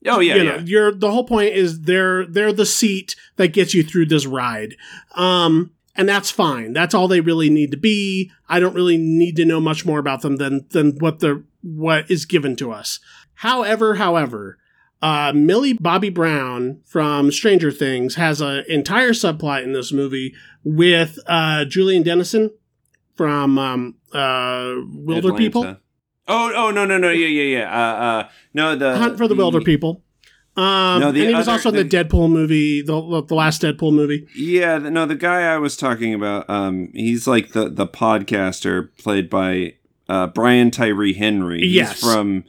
Oh yeah, you yeah. know, you're the whole point is they're they're the seat that gets you through this ride. Um and that's fine. That's all they really need to be. I don't really need to know much more about them than than what the what is given to us. However, however, uh, Millie Bobby Brown from Stranger Things has an entire subplot in this movie with uh, Julian Dennison from um, uh, Wilder Atlanta. People, Oh, oh no, no, no, yeah, yeah, yeah. Uh, uh, no, the Hunt for the Wilderpeople. Um, No, the and he was other- also in the, the- Deadpool movie, the the last Deadpool movie. Yeah, no, the guy I was talking about, um, he's like the the podcaster played by uh, Brian Tyree Henry. He's Yes. from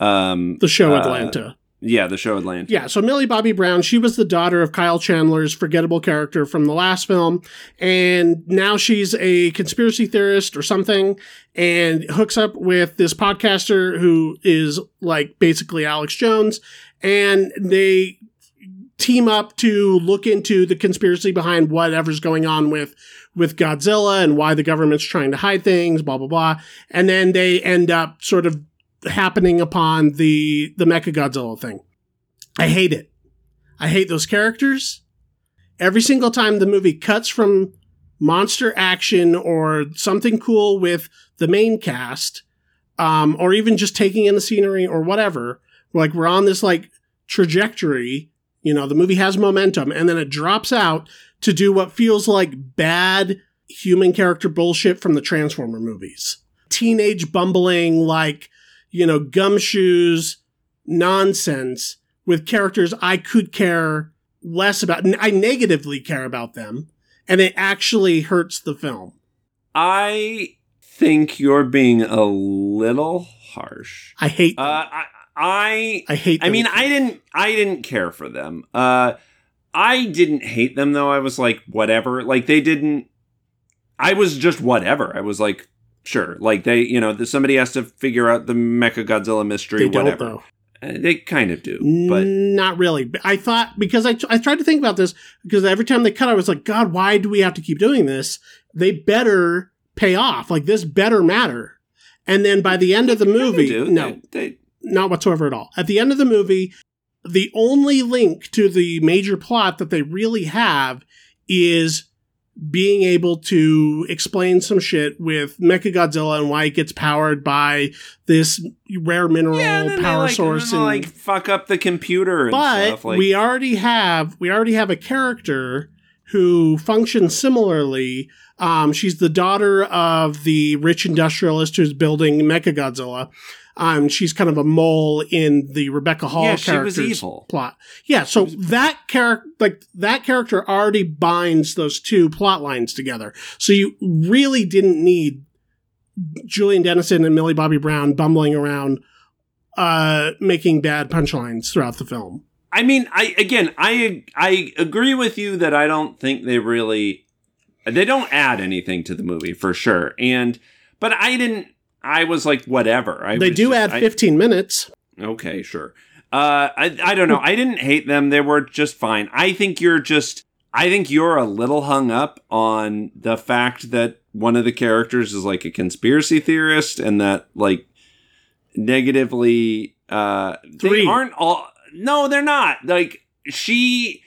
um, The show uh, Atlanta. yeah, the show Atlanta. Yeah, so Millie Bobby Brown, she was the daughter of Kyle Chandler's forgettable character from the last film, and now she's a conspiracy theorist or something, and hooks up with this podcaster who is like basically Alex Jones, and they team up to look into the conspiracy behind whatever's going on with with Godzilla and why the government's trying to hide things, blah blah blah, and then they end up sort of happening upon the the Mecha Godzilla thing. I hate it. I hate those characters. Every single time the movie cuts from monster action or something cool with the main cast, um, or even just taking in the scenery or whatever, like we're on this like trajectory. You know, the movie has momentum, and then it drops out to do what feels like bad human character bullshit from the Transformer movies. Teenage bumbling, like you know, gumshoes nonsense with characters I could care less about. I negatively care about them, and it actually hurts the film. I think you're being a little harsh. I hate. Uh, Them. I, I, I hate. I mean, I didn't, I didn't care for them. Uh, I didn't hate them though. I was like, whatever. Like they didn't. I was just whatever. I was like, sure. Like they, you know, somebody has to figure out the Mecha Godzilla mystery. they don't whatever. though. Uh, They kind of do, but not really. I thought because I I tried to think about this because every time they cut, I was like, God, why do we have to keep doing this? They better pay off. Like this better matter. And then by the end of the movie, do. no, They- they- not whatsoever at all. At the end of the movie, the only link to the major plot that they really have is being able to explain some shit with Mecha Godzilla and why it gets powered by this rare mineral yeah, power like, source. and like fuck up the computer and but stuff. Like, we already have we already have a character who functions similarly. Um, she's the daughter of the rich industrialist who's building Mechagodzilla. Um, she's kind of a mole in the Rebecca Hall Yeah, character's plot. Yeah, so that character, like that character, already binds those two plot lines together. So you really didn't need Julian Dennison and Millie Bobby Brown bumbling around, uh, making bad punchlines throughout the film. I mean, I again, I I agree with you that I don't think they really they don't add anything to the movie for sure. And but I didn't. I was like, whatever. I they do just- add I- 15 minutes. Okay, sure. Uh, I I don't know. I didn't hate them. They were just fine. I think you're just. I think you're a little hung up on the fact that one of the characters is like a conspiracy theorist, and that like negatively. Uh, Three. they aren't all. No, they're not. Like she,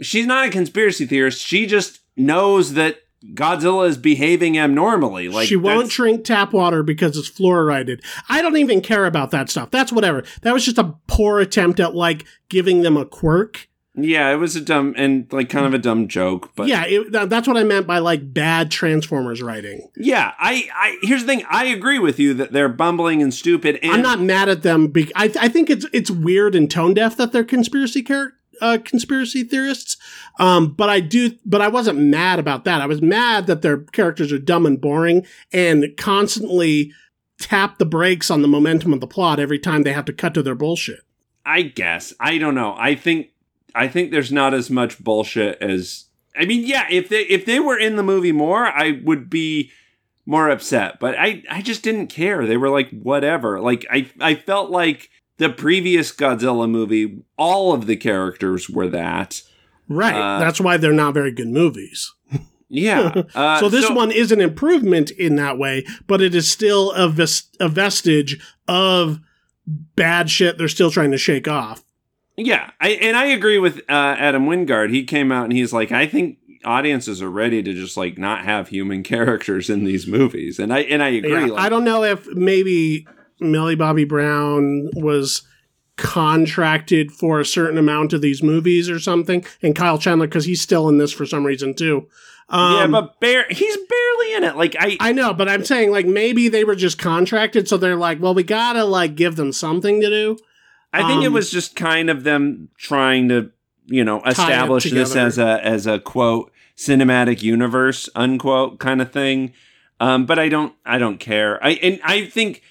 she's not a conspiracy theorist. She just knows that Godzilla is behaving abnormally. Like she won't drink tap water because it's fluoridated. I don't even care about that stuff. That's whatever. That was just a poor attempt at like giving them a quirk. Yeah, it was a dumb and like kind of a dumb joke, but yeah, it, that's what I meant by like bad Transformers writing. Yeah, I, I here's the thing. I agree with you that they're bumbling and stupid. And I'm not mad at them. Be- I, I think it's it's weird and tone deaf that they're conspiracy char- uh, conspiracy theorists. Um, but I do, but I wasn't mad about that. I was mad that their characters are dumb and boring and constantly tap the brakes on the momentum of the plot every time they have to cut to their bullshit. I guess I don't know. I think I think there's not as much bullshit as. I mean, yeah. If they if they were in the movie more, I would be more upset. But I I just didn't care. They were like whatever. Like I I felt like the previous Godzilla movie, all of the characters were that. Right. Uh, That's why they're not very good movies. Yeah. Uh, so this one is an improvement in that way, but it is still a, ves- a vestige of bad shit they're still trying to shake off. Yeah, I, and I agree with uh, Adam Wingard. He came out and he's like, I think audiences are ready to just like not have human characters in these movies, and I and I agree. Yeah, like, I don't know if maybe Millie Bobby Brown was contracted for a certain amount of these movies or something, and Kyle Chandler because he's still in this for some reason too. Um, yeah, but bare, he's barely in it. Like I, I know, but I'm saying like maybe they were just contracted, so they're like, well, we gotta like give them something to do. I think it Um, was just kind of them trying to, you know, establish this as a as a quote cinematic universe unquote kind of thing. Um, but I don't I don't care. I and I think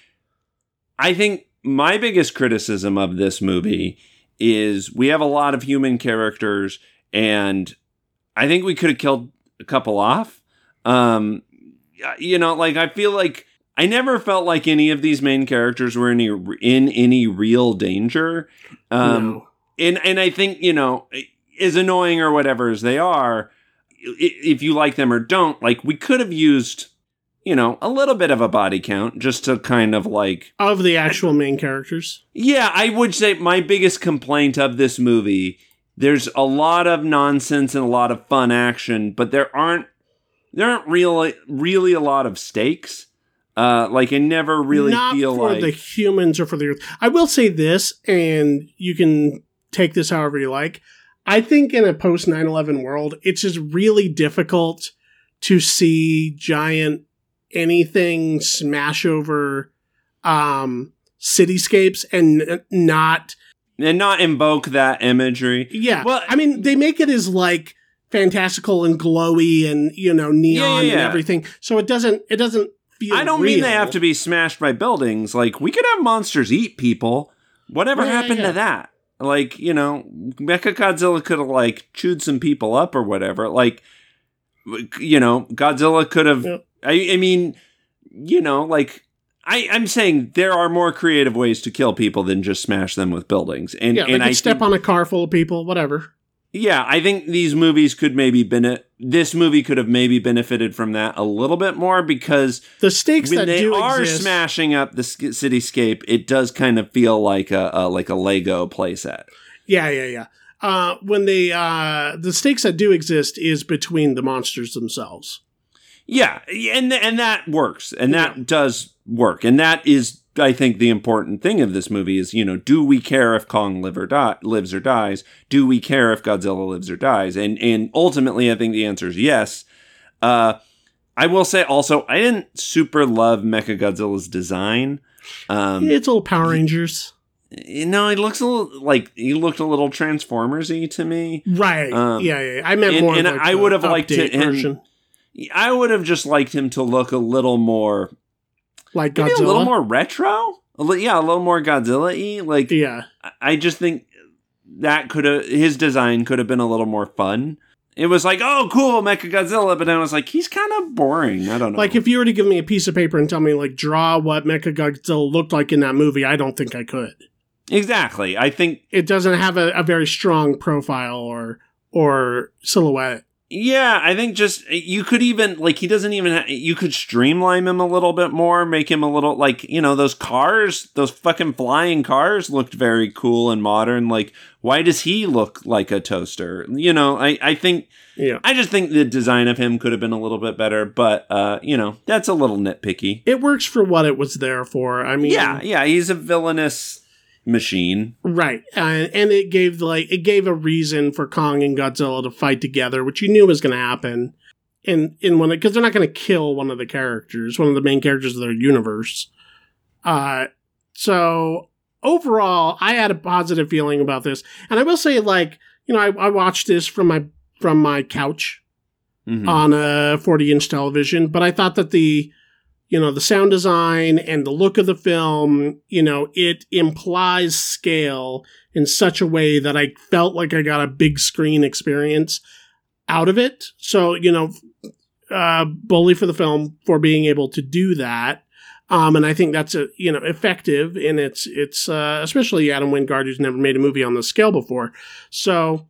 I think my biggest criticism of this movie is we have a lot of human characters and I think we could have killed a couple off. Um, you know, like I feel like I never felt like any of these main characters were any in any real danger. Um, no. and and I think you know, as annoying or whatever as they are, if you like them or don't, like we could have used, you know, a little bit of a body count just to kind of like of the actual main characters. yeah, I would say my biggest complaint of this movie, there's a lot of nonsense and a lot of fun action, but there aren't there aren't really really a lot of stakes. Uh like I never really Not feel for like the humans or for the earth. I will say this, and you can take this however you like. I think in a post 9 11 world, it's just really difficult to see giant anything smash over um, cityscapes and not. and not invoke that imagery. Yeah. Well- I mean, they make it as like fantastical and glowy and, you know, neon Yeah, yeah, and everything. So it doesn't, it doesn't feel I don't mean they have to be smashed by buildings. Like we could have monsters eat people. Whatever Yeah, yeah, happened yeah. to that? Like, you know, Mecha Godzilla could have like chewed some people up or whatever. Like you know, Godzilla could have Yep. I I mean, you know, like I, I'm saying there are more creative ways to kill people than just smash them with buildings. And Yeah, and I step think- on a car full of people, whatever. yeah, I think these movies could maybe bene- this movie could have maybe benefited from that a little bit more because The stakes when that they do are exist, smashing up the cityscape, it does kind of feel like a, a like a Lego playset. yeah, yeah, yeah. Uh, when they uh, the stakes that do exist is between the monsters themselves. Yeah, and and that works, and that does work, and that is, I think, the important thing of this movie is, you know, do we care if Kong live or die, lives or dies? Do we care if Godzilla lives or dies? And and ultimately, I think the answer is yes. Uh, I will say also, I didn't super love Mechagodzilla's design. Um, it's little Power Rangers, you know, he looks a little like he looked a little Transformers-y to me. right? um, yeah, yeah, yeah. I meant and- more. and like I would have liked to- and- version, I would have just liked him to look a little more like Maybe Godzilla. a little more retro. A li- yeah, a little more Godzilla-y. Like Yeah, I- I just think that could have his design could have been a little more fun. It was like, oh, cool, Mecha Godzilla, but then I was like, he's kind of boring. I don't know. like if you were to give me a piece of paper and tell me like draw what Mecha Godzilla looked like in that movie, I don't think I could. exactly, I think It doesn't have a, a very strong profile or or silhouette. Yeah, I think just you could even like he doesn't even ha- you could streamline him a little bit more, make him a little like you know those cars, those fucking flying cars looked very cool and modern. Like why does he look like a toaster? You know, I I think. Yeah. I just think the design of him could have been a little bit better, but uh, you know, that's a little nitpicky. It works for what it was there for. I mean, Yeah, yeah, he's a villainous machine. Right, and and it gave like it gave a reason for Kong and Godzilla to fight together, which you knew was going to happen. In in one because they're not going to kill one of the characters, one of the main characters of their universe. Uh, so overall, I had a positive feeling about this, and I will say, like you know, I, I watched this from my from my couch Mhm. on a 40 inch television, but I thought that the, you know, the sound design and the look of the film, you know, it implies scale in such a way that I felt like I got a big screen experience out of it. So, you know, uh, bully for the film for being able to do that. Um, and I think that's a, you know, effective in it's, it's, uh, especially Adam Wingard, who's never made a movie on this scale before. So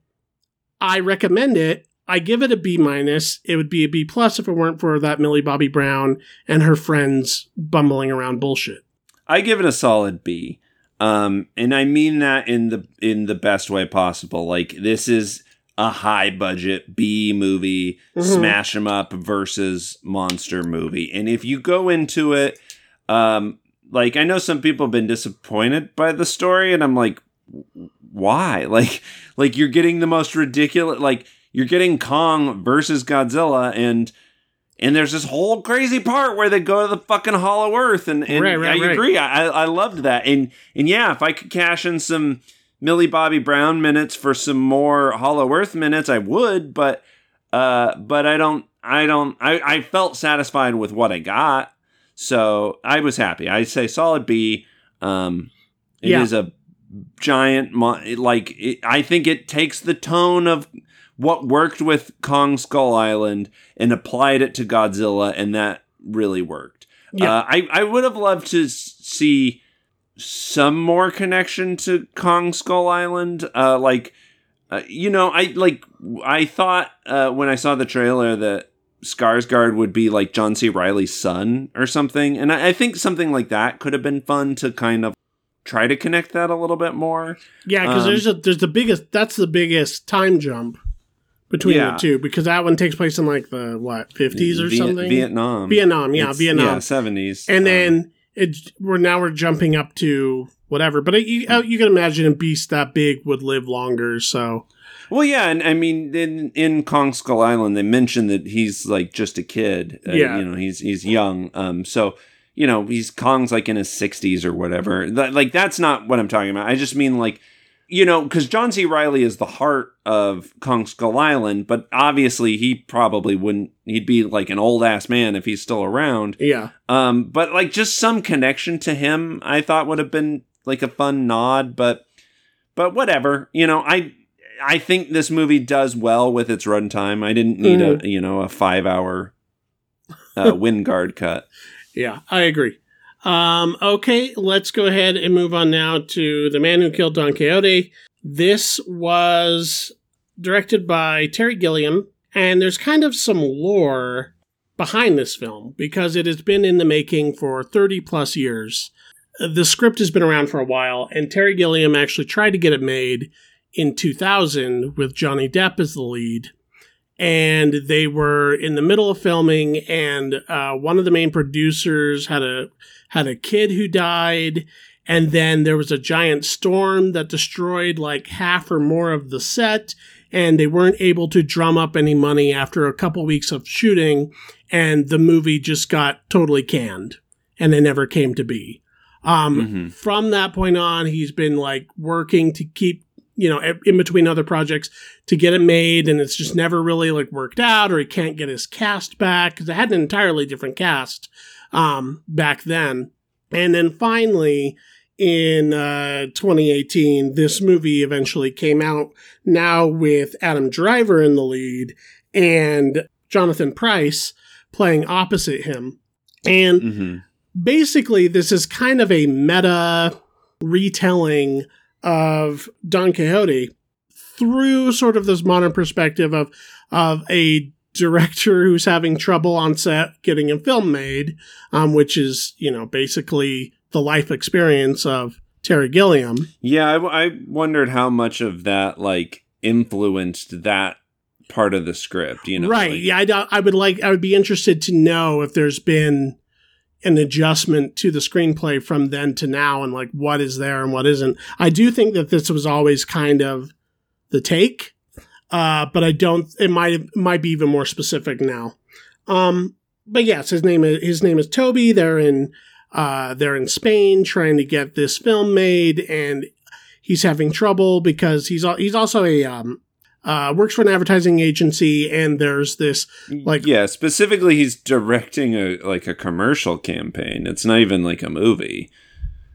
I recommend it. I give it a B minus. It would be a B plus if it weren't for that Millie Bobby Brown and her friends bumbling around bullshit. I give it a solid B. Um, and I mean that in the in the best way possible. Like this is a high budget B movie, Mhm. smash 'em up versus monster movie. And if you go into it, um, like I know some people have been disappointed by the story, and I'm like, why? Like, like you're getting the most ridiculous. Like you're getting Kong versus Godzilla, and and there's this whole crazy part where they go to the fucking Hollow Earth, and, and Right, right, I right. agree. I I loved that, and and yeah, if I could cash in some Millie Bobby Brown minutes for some more Hollow Earth minutes, I would, but uh, but I don't, I don't, I I felt satisfied with what I got, so I was happy. I say solid B. Um, it is Yeah. a giant, mo- like it, I think it takes the tone of what worked with Kong Skull Island and applied it to Godzilla, and that really worked. Yeah. Uh, I I would have loved to see some more connection to Kong Skull Island. Uh, like, uh, you know, I like I thought uh, when I saw the trailer that Skarsgård would be like John C. Reilly's son or something, and I, I think something like that could have been fun to kind of try to connect that a little bit more. Yeah, because Um, there's a there's the biggest that's the biggest time jump between Yeah. the two because that one takes place in like the what fifties or Viet- something. Vietnam. Vietnam, yeah, It's- Vietnam. Yeah, seventies. and then it we're now we're jumping up to whatever. But it, you uh, you can imagine a beast that big would live longer. So Well, yeah, and I mean, in in Kong Skull Island, they mentioned that he's like just a kid. Uh, Yeah. you know, he's he's young. Um, so you know, he's Kong's like in his sixties or whatever. That, like that's not what I'm talking about. I just mean like, you know, because John C. Reilly is the heart of Kong Skull Island, but obviously he probably wouldn't. He'd be like an old ass man if he's still around. yeah, Um, but like just some connection to him, I thought would have been like a fun nod. But but whatever, you know, I I think this movie does well with its runtime. I didn't need a you know a five hour uh, guard cut. yeah, I agree. Um, okay, let's go ahead and move on now to the man who killed Don Quixote. This was directed by Terry Gilliam, and there's kind of some lore behind this film because it has been in the making for 30 plus years. The script has been around for a while, and Terry Gilliam actually tried to get it made in 2000 with Johnny Depp as the lead. And they were in the middle of filming, and uh, one of the main producers had a had a kid who died, and then there was a giant storm that destroyed like half or more of the set, and they weren't able to drum up any money after a couple weeks of shooting, and the movie just got totally canned, and it never came to be. Um, Mhm. From that point on, he's been like working to keep you know in between other projects to get it made, and it's just never really like worked out, or he can't get his cast back because it had an entirely different cast um, back then. And then finally, in uh, 2018, this movie eventually came out now with Adam Driver in the lead and Jonathan Pryce playing opposite him. And hmm basically, this is kind of a meta retelling of Don Quixote through sort of this modern perspective of of a director who's having trouble on set getting a film made, um, which is you know basically the life experience of Terry Gilliam. Yeah, I wondered how much of that like influenced that part of the script. You know, right? like- yeah, I, I would like. I would be interested to know if there's been an adjustment to the screenplay from then to now, and like what is there and what isn't. I do think that this was always kind of the take, uh, but I don't. It might it might be even more specific now. Um, but yes, his name is his name is Toby. They're in uh, they're in Spain trying to get this film made, and he's having trouble because he's he's also a um, uh, works for an advertising agency, and there's this like- yeah, specifically, he's directing a like a commercial campaign. It's not even like a movie.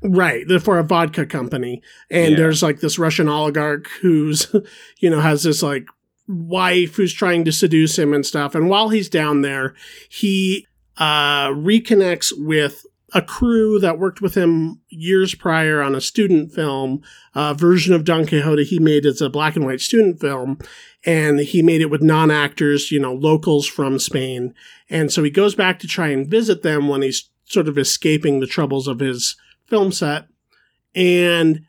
Right for a vodka company, and Yeah. there's like this Russian oligarch who's you know has this like wife who's trying to seduce him and stuff, and while he's down there, he uh, reconnects with a crew that worked with him years prior on a student film uh, version of Don Quixote he made as a black and white student film. And he made it with non actors, you know, locals from Spain. And so he goes back to try and visit them when he's sort of escaping the troubles of his film set. And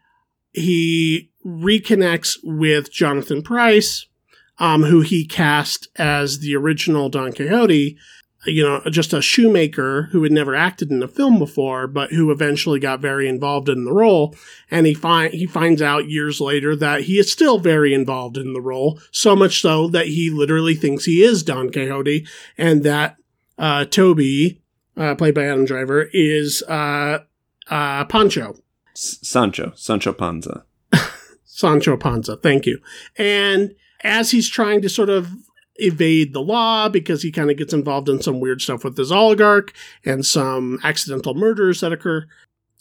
he reconnects with Jonathan Pryce, um, who he cast as the original Don Quixote you know, just a shoemaker who had never acted in a film before, but who eventually got very involved in the role. And he find he finds out years later that he is still very involved in the role, so much so that he literally thinks he is Don Quixote, and that uh, Toby, uh, played by Adam Driver, is uh, uh, Pancho. S- Sancho, Sancho Panza. Sancho Panza, thank you. And as he's trying to sort of evade the law because he kind of gets involved in some weird stuff with his oligarch and some accidental murders that occur,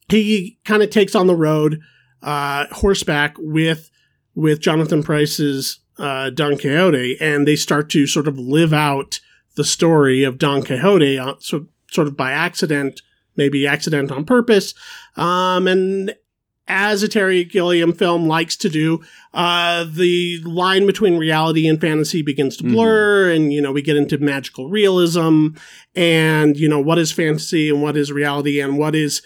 he kind of takes on the road uh, horseback with with Jonathan Pryce's uh, Don Quixote, and they start to sort of live out the story of Don Quixote, uh, so, sort of by accident, maybe accident on purpose. Um, and as a Terry Gilliam film likes to do, uh, the line between reality and fantasy begins to blur, and you know we get into magical realism, and you know what is fantasy and what is reality, and what is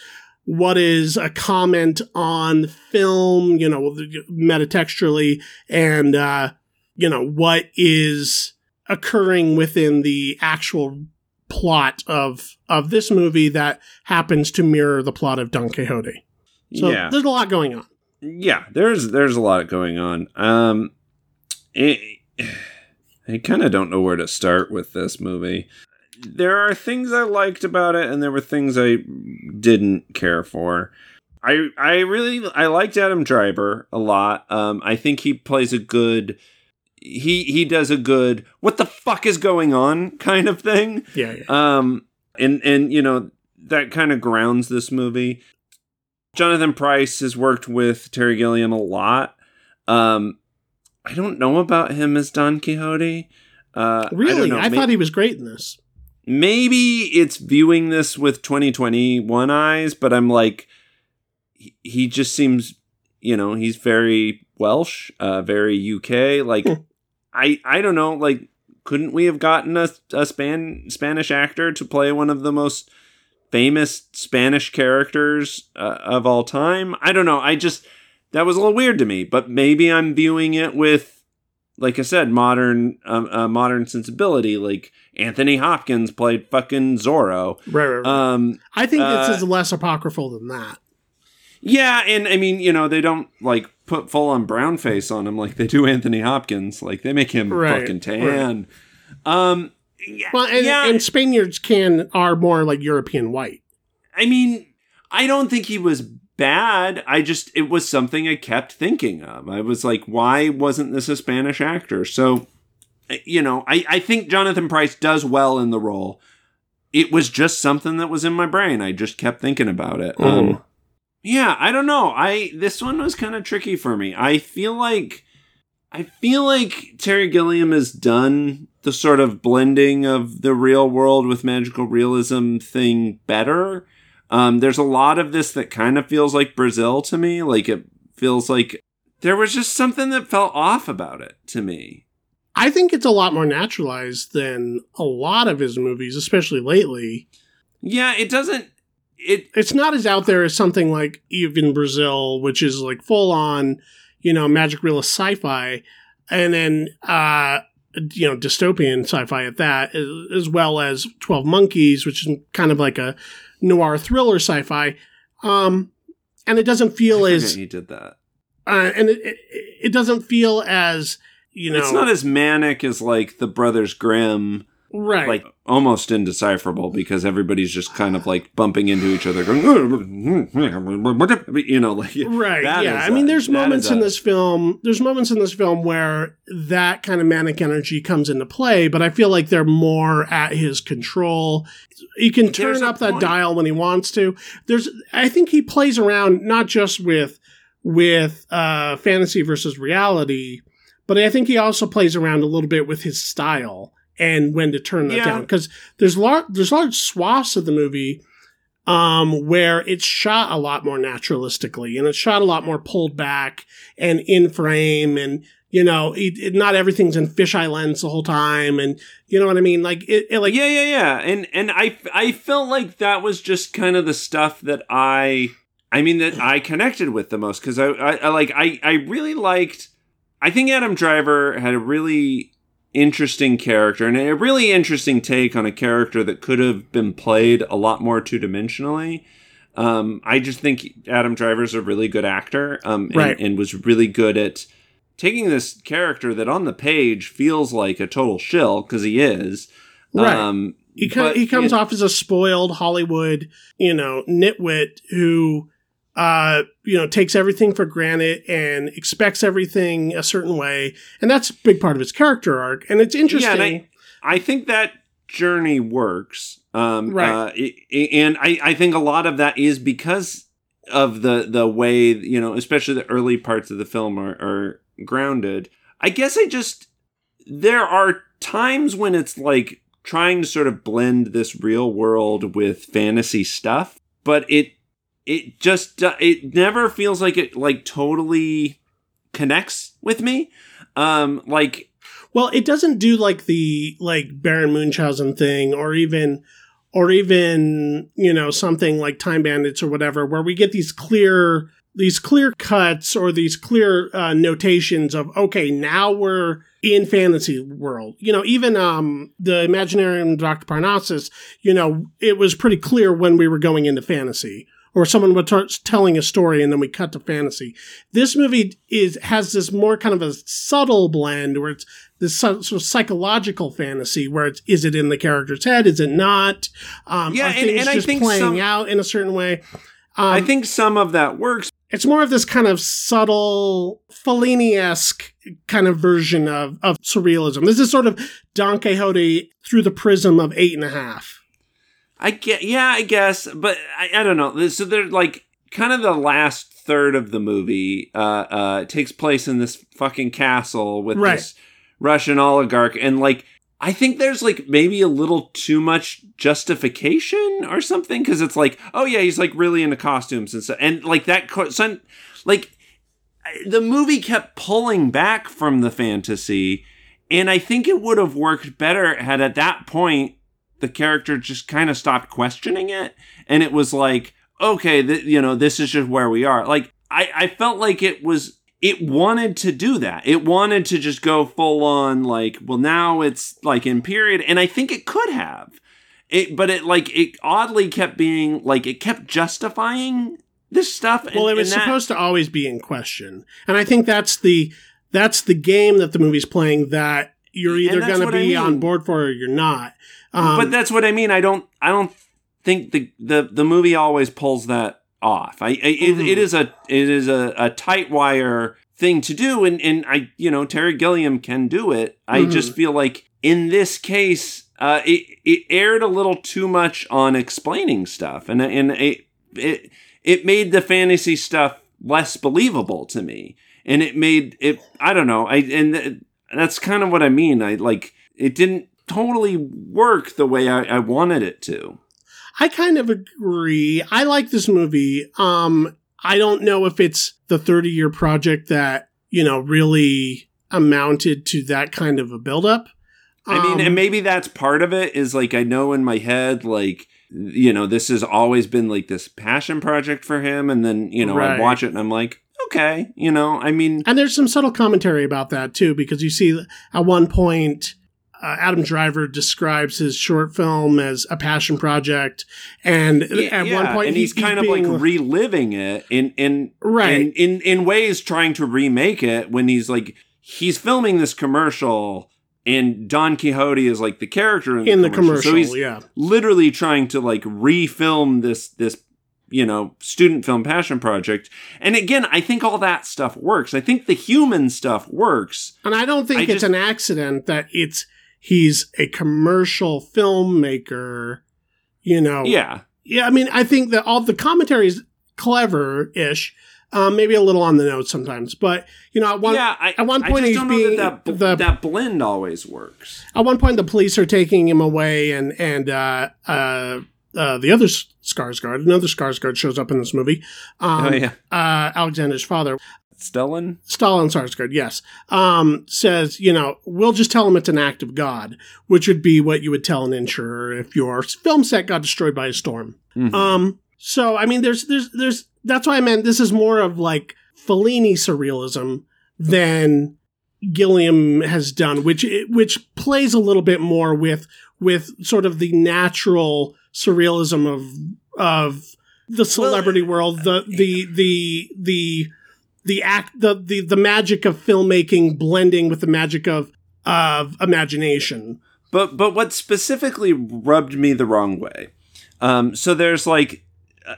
what is a comment on film, you know, metatextually, and uh, you know what is occurring within the actual plot of of this movie that happens to mirror the plot of Don Quixote. So yeah. there's a lot going on. yeah there's there's a lot going on um it, i kind of don't know where to start with this movie there are things i liked about it and there were things i didn't care for i i really i liked adam driver a lot um i think he plays a good he he does a good what the fuck is going on kind of thing Yeah, yeah. um, and and you know that kind of grounds this movie. Jonathan Pryce has worked with Terry Gilliam a lot. Um, I don't know about him as Don Quixote. Uh, really, I, I, thought he was great in this. maybe it's viewing this with 2021 eyes, but I'm like, he, he just seems, you know, he's very Welsh, uh, very UK. Like, Hmm. I I don't know. Like, couldn't we have gotten a, a span Spanish actor to play one of the most famous Spanish characters uh, of all time? I don't know. I just that was a little weird to me. But maybe I'm viewing it with, like I said, modern um, uh, modern sensibility. Like Anthony Hopkins played fucking Zorro. Right, right, right. Um, I think uh, this is less apocryphal than that. yeah, and I mean, you know, they don't like put full on brown face on him like they do Anthony Hopkins. Like they make him Right, fucking tan. Um, yeah, Well, and, yeah. and Spaniards can are more like European white. I mean, I don't think he was bad. I just it was something I kept thinking of. I was like, why wasn't this a Spanish actor? So, you know, I I think Jonathan Pryce does well in the role. It was just something that was in my brain. I just kept thinking about it. Um, yeah, I don't know. I this one was kind of tricky for me. I feel like I feel like Terry Gilliam has done the sort of blending of the real world with magical realism thing better. Um, there's a lot of this that kind of feels like Brazil to me. Like it feels like there was just something that felt off about it to me. I think it's a lot more naturalized than a lot of his movies, especially lately. Yeah, it doesn't. It It's not as out there as something like even Brazil, which is like full on, you know, magic realist sci-fi, and then uh, you know dystopian sci-fi at that, as, well as Twelve Monkeys, which is kind of like a noir thriller sci-fi. Um, and it doesn't feel as he did that. uh, and it, it, it doesn't feel as you know it's not as manic as like the Brothers Grimm. Right. like almost indecipherable because everybody's just kind of like bumping into each other going you know like right yeah. i mean a- there's moments in a- this film there's moments in this film where that kind of manic energy comes into play but i feel like they're more at his control. He can turn up that point. dial when he wants to. There's i think he plays around not just with with uh fantasy versus reality but i think he also plays around a little bit with his style and when to turn that Yeah. down. Because there's large there's large swaths of the movie um, where it's shot a lot more naturalistically and it's shot a lot more pulled back and in frame and you know it, it- not everything's in fisheye lens the whole time and you know what I mean? Like it, it like yeah yeah yeah. And and i i felt like that was just kind of the stuff that i i mean that i connected with the most because I, I i like i i really liked i think adam driver had a really interesting character and a really interesting take on a character that could have been played a lot more two-dimensionally um i just think adam driver's a really good actor um and, Right. and was really good at taking this character that on the page feels like a total shill because he is Right. um He, co- But he comes it- off as a spoiled Hollywood, you know, nitwit who, uh, you know, takes everything for granted and expects everything a certain way, and that's a big part of his character arc. And it's interesting. Yeah, and I, I think that journey works. Um, Right. Uh, and I, I think a lot of that is because of the the way you know, especially the early parts of the film are, are grounded. I guess I just there are times when it's like trying to sort of blend this real world with fantasy stuff, but it it just it never feels like it like totally connects with me. Um, like Well, it doesn't do like the like Baron Munchausen thing, or even, or even you know something like Time Bandits or whatever, where we get these clear these clear cuts or these clear uh, notations of okay, now we're in fantasy world. You know, even um the Imaginarium Doctor Parnassus. You know, it was pretty clear when we were going into fantasy. Or someone would start telling a story and then we cut to fantasy. This movie is has this more kind of a subtle blend where it's this sort of psychological fantasy where it's is it in the character's head? Is it not? Um Yeah, and- and I just think playing some- out in a certain way? Um, I think some of that works, it's more of this kind of subtle Fellini-esque kind of version of, of surrealism. This is sort of Don Quixote through the prism of eight and a half I get, yeah, I guess, but I, I don't know. So they're like kind of the last third of the movie uh, uh, takes place in this fucking castle with Right. this Russian oligarch, and like I think there's like maybe a little too much justification or something because it's like, oh yeah, he's like really into costumes and stuff, and like that, co- son, like the movie kept pulling back from the fantasy, and I think it would have worked better had at that point the character just kind of stopped questioning it and it was like okay th- you know this is just where we are. Like I, I felt like it was it wanted to do that. It wanted to just go full on like well now it's like in period and i think it could have. It but it like it oddly kept being like it kept justifying this stuff and- well it was that- supposed to always be in question and i think that's the that's the game that the movie's playing that you're either going to what I be on board for it or you're not um, but that's what I mean. I don't. I don't think the the the movie always pulls that off. I, I it, Mhm. it is a it is a, a tight wire thing to do, and and I you know Terry Gilliam can do it. I Mhm. just feel like in this case, uh, it it erred a little too much on explaining stuff, and and it it it made the fantasy stuff less believable to me, and it made it. I don't know. I and th- that's kind of what I mean. I like it didn't totally work the way I, I wanted it to. I kind of agree. I like this movie. Um, I don't know if it's the 30 year project that, you know, really amounted to that kind of a buildup. I mean, Um, and maybe that's part of it is like I know in my head, like, you know, this has always been like this passion project for him. And then, you know, I watch it and I'm like, okay, you know, I mean, And there's some subtle commentary about that too, because you see at one point, uh, Adam Driver describes his short film as a passion project, and yeah, at yeah, one point and he's, kind of being- like reliving it in, in, right. in, in, in ways trying to remake it when he's like, he's filming this commercial and Don Quixote is like the character in the, in the commercial. commercial, So he's, yeah, literally trying to like refilm this this you know student film passion project. And again i think all that stuff works. I think the human stuff works. And I don't think I it's just- an accident that it's he's a commercial filmmaker. You know, yeah. Yeah, I mean, I think that all the commentary is clever-ish, um, maybe a little on the nose sometimes, but you know, at one yeah I, at one point he's don't know being- that that, bl- the- that blend always works. At one point the police are taking him away, and and uh, uh, uh, the other Skarsgård, another Skarsgård shows up in this movie. Um, oh yeah uh, Alexander's father, Stellan? Stellan Skarsgård, yes, um, says, you know, we'll just tell him it's an act of God, which would be what you would tell an insurer if your film set got destroyed by a storm. Mhm. Um, so I mean, there's, there's, there's. That's why I meant this is more of like Fellini surrealism than Gilliam has done, which which plays a little bit more with with sort of the natural surrealism of of the celebrity world, the the the the the act, the the the magic of filmmaking blending with the magic of of imagination. But but what specifically rubbed me the wrong way? Um, so there's like,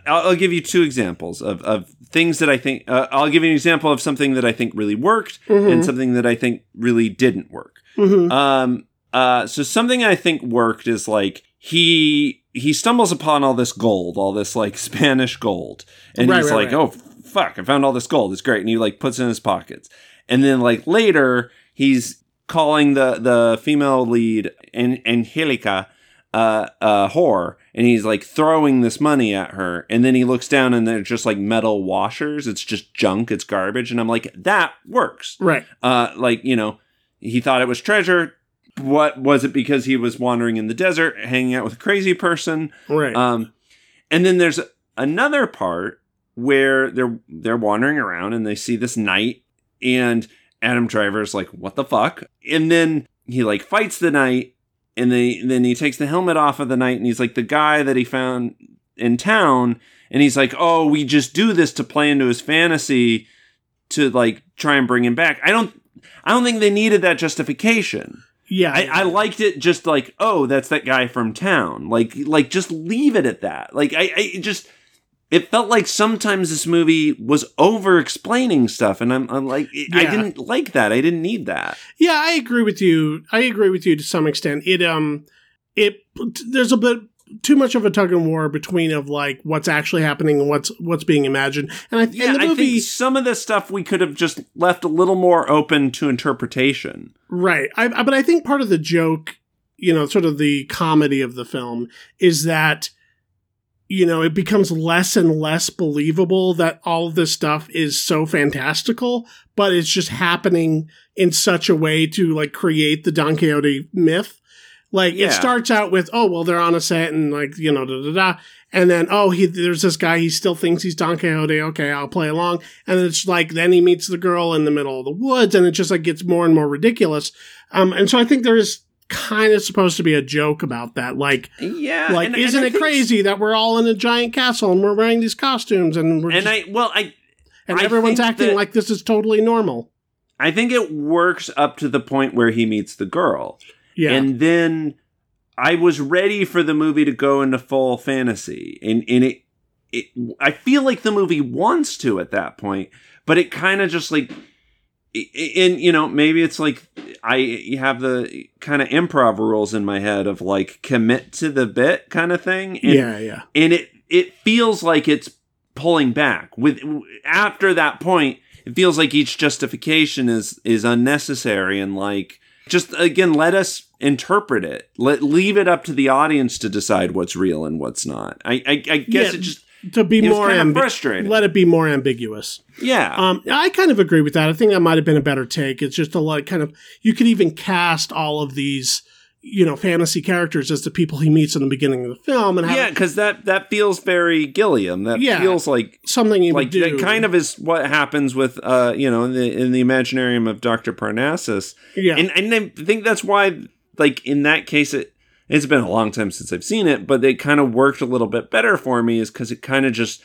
I'll, I'll give you two examples of, of things that I think. Uh, I'll give you an example of something that I think really worked and something that I think really didn't work. Mhm. Um, uh, so something I think worked is like he he stumbles upon all this gold, all this like Spanish gold, and Right, he's right, like, right. "Oh fuck, I found all this gold. It's great," and he like puts it in his pockets, and then like later he's calling the the female lead An- Angelica uh, a whore, and he's like throwing this money at her, and then he looks down and they're just like metal washers. It's just junk. It's garbage, and I'm like, that works Right. uh like you know he thought it was treasure what was it because he was wandering in the desert hanging out with a crazy person Right. um and then there's another part where they're they're wandering around and they see this knight and adam driver's like what the fuck and then he like fights the knight and they then he takes the helmet off of the knight and he's like the guy that he found in town and he's like oh we just do this to play into his fantasy to like try and bring him back. I don't i don't think they needed that justification. Yeah. I, I liked it just like oh that's that guy from town. Like like just leave it at that. Like i, I just it felt like sometimes this movie was over explaining stuff and i'm, I'm like i Yeah. didn't like that i didn't need that Yeah, I agree with you. I agree with you to some extent. It um it there's a bit too much of a tug and war between of like what's actually happening and what's what's being imagined. And I yeah and the i movie think some of this stuff we could have just left a little more open to interpretation right. I, I but I think part of the joke, you know, sort of the comedy of the film is that you know, it becomes less and less believable that all of this stuff is so fantastical, but it's just happening in such a way to like create the Don Quixote myth. Like Yeah. it starts out with, oh well, they're on a set and like you know, da da da, and then oh he there's this guy he still thinks he's Don Quixote. Okay, I'll play along, and it's like then he meets the girl in the middle of the woods, and it just like gets more and more ridiculous. Um, and so I think there is kind of supposed to be a joke about that, like yeah like and- and isn't I it think- crazy that we're all in a giant castle and we're wearing these costumes and we're and just- i well i and I everyone's acting that- like this is totally normal. i think it works up to the point where he meets the girl Yeah, And then I was ready for the movie to go into full fantasy. And, and it, it, I feel like the movie wants to at that point, but it kind of just like, and you know, maybe it's like I have the kind of improv rules in my head of like commit to the bit kind of thing. And, yeah, yeah, and it it feels like it's pulling back. With after that point it feels like each justification is is unnecessary and like just again let us interpret it. Let leave it up to the audience to decide what's real and what's not. I i, I guess Yeah, it just to be it more kind ambi- frustrating let it be more ambiguous. yeah Um, I kind of agree with that. I think that might have been a better take. It's just a like kind of you could even cast all of these, you know, fantasy characters as the people he meets in the beginning of the film, and have yeah because that that feels very gilliam that Yeah. feels like something you like would do. that kind of is what happens with uh you know in the in the imaginarium of dr parnassus yeah, and and I think that's why, like in that case, it it's been a long time since I've seen it, but it kind of worked a little bit better for me, is because it kind of just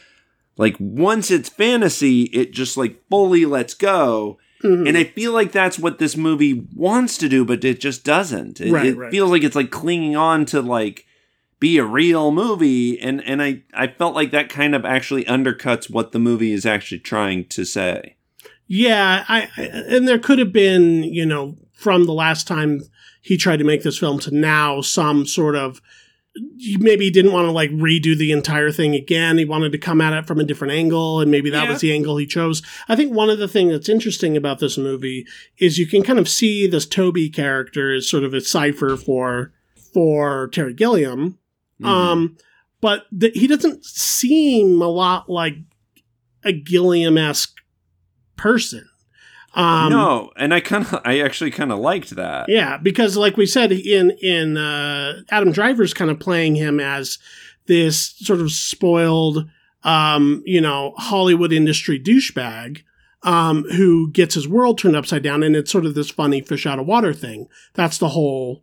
like once it's fantasy, it just like fully lets go, Mhm. and I feel like that's what this movie wants to do, but it just doesn't. It, Right, it right. feels like it's like clinging on to like be a real movie, and and I I felt like that kind of actually undercuts what the movie is actually trying to say. Yeah, I, I and there could have been, you know, from the last time he tried to make this film to now, some sort of maybe he didn't want to like redo the entire thing again. He wanted to come at it from a different angle, and maybe that Yeah. was the angle he chose. I think one of the things that's interesting about this movie is you can kind of see this Toby character as sort of a cipher for for Terry Gilliam. Mhm. Um, but th- he doesn't seem a lot like a Gilliam esque person. Um, no, and I kind of, I actually kind of liked that. Yeah, because like we said in in uh, Adam Driver's kind of playing him as this sort of spoiled, um, you know, Hollywood industry douchebag. Um, who gets his world turned upside down, and it's sort of this funny fish out of water thing. That's the whole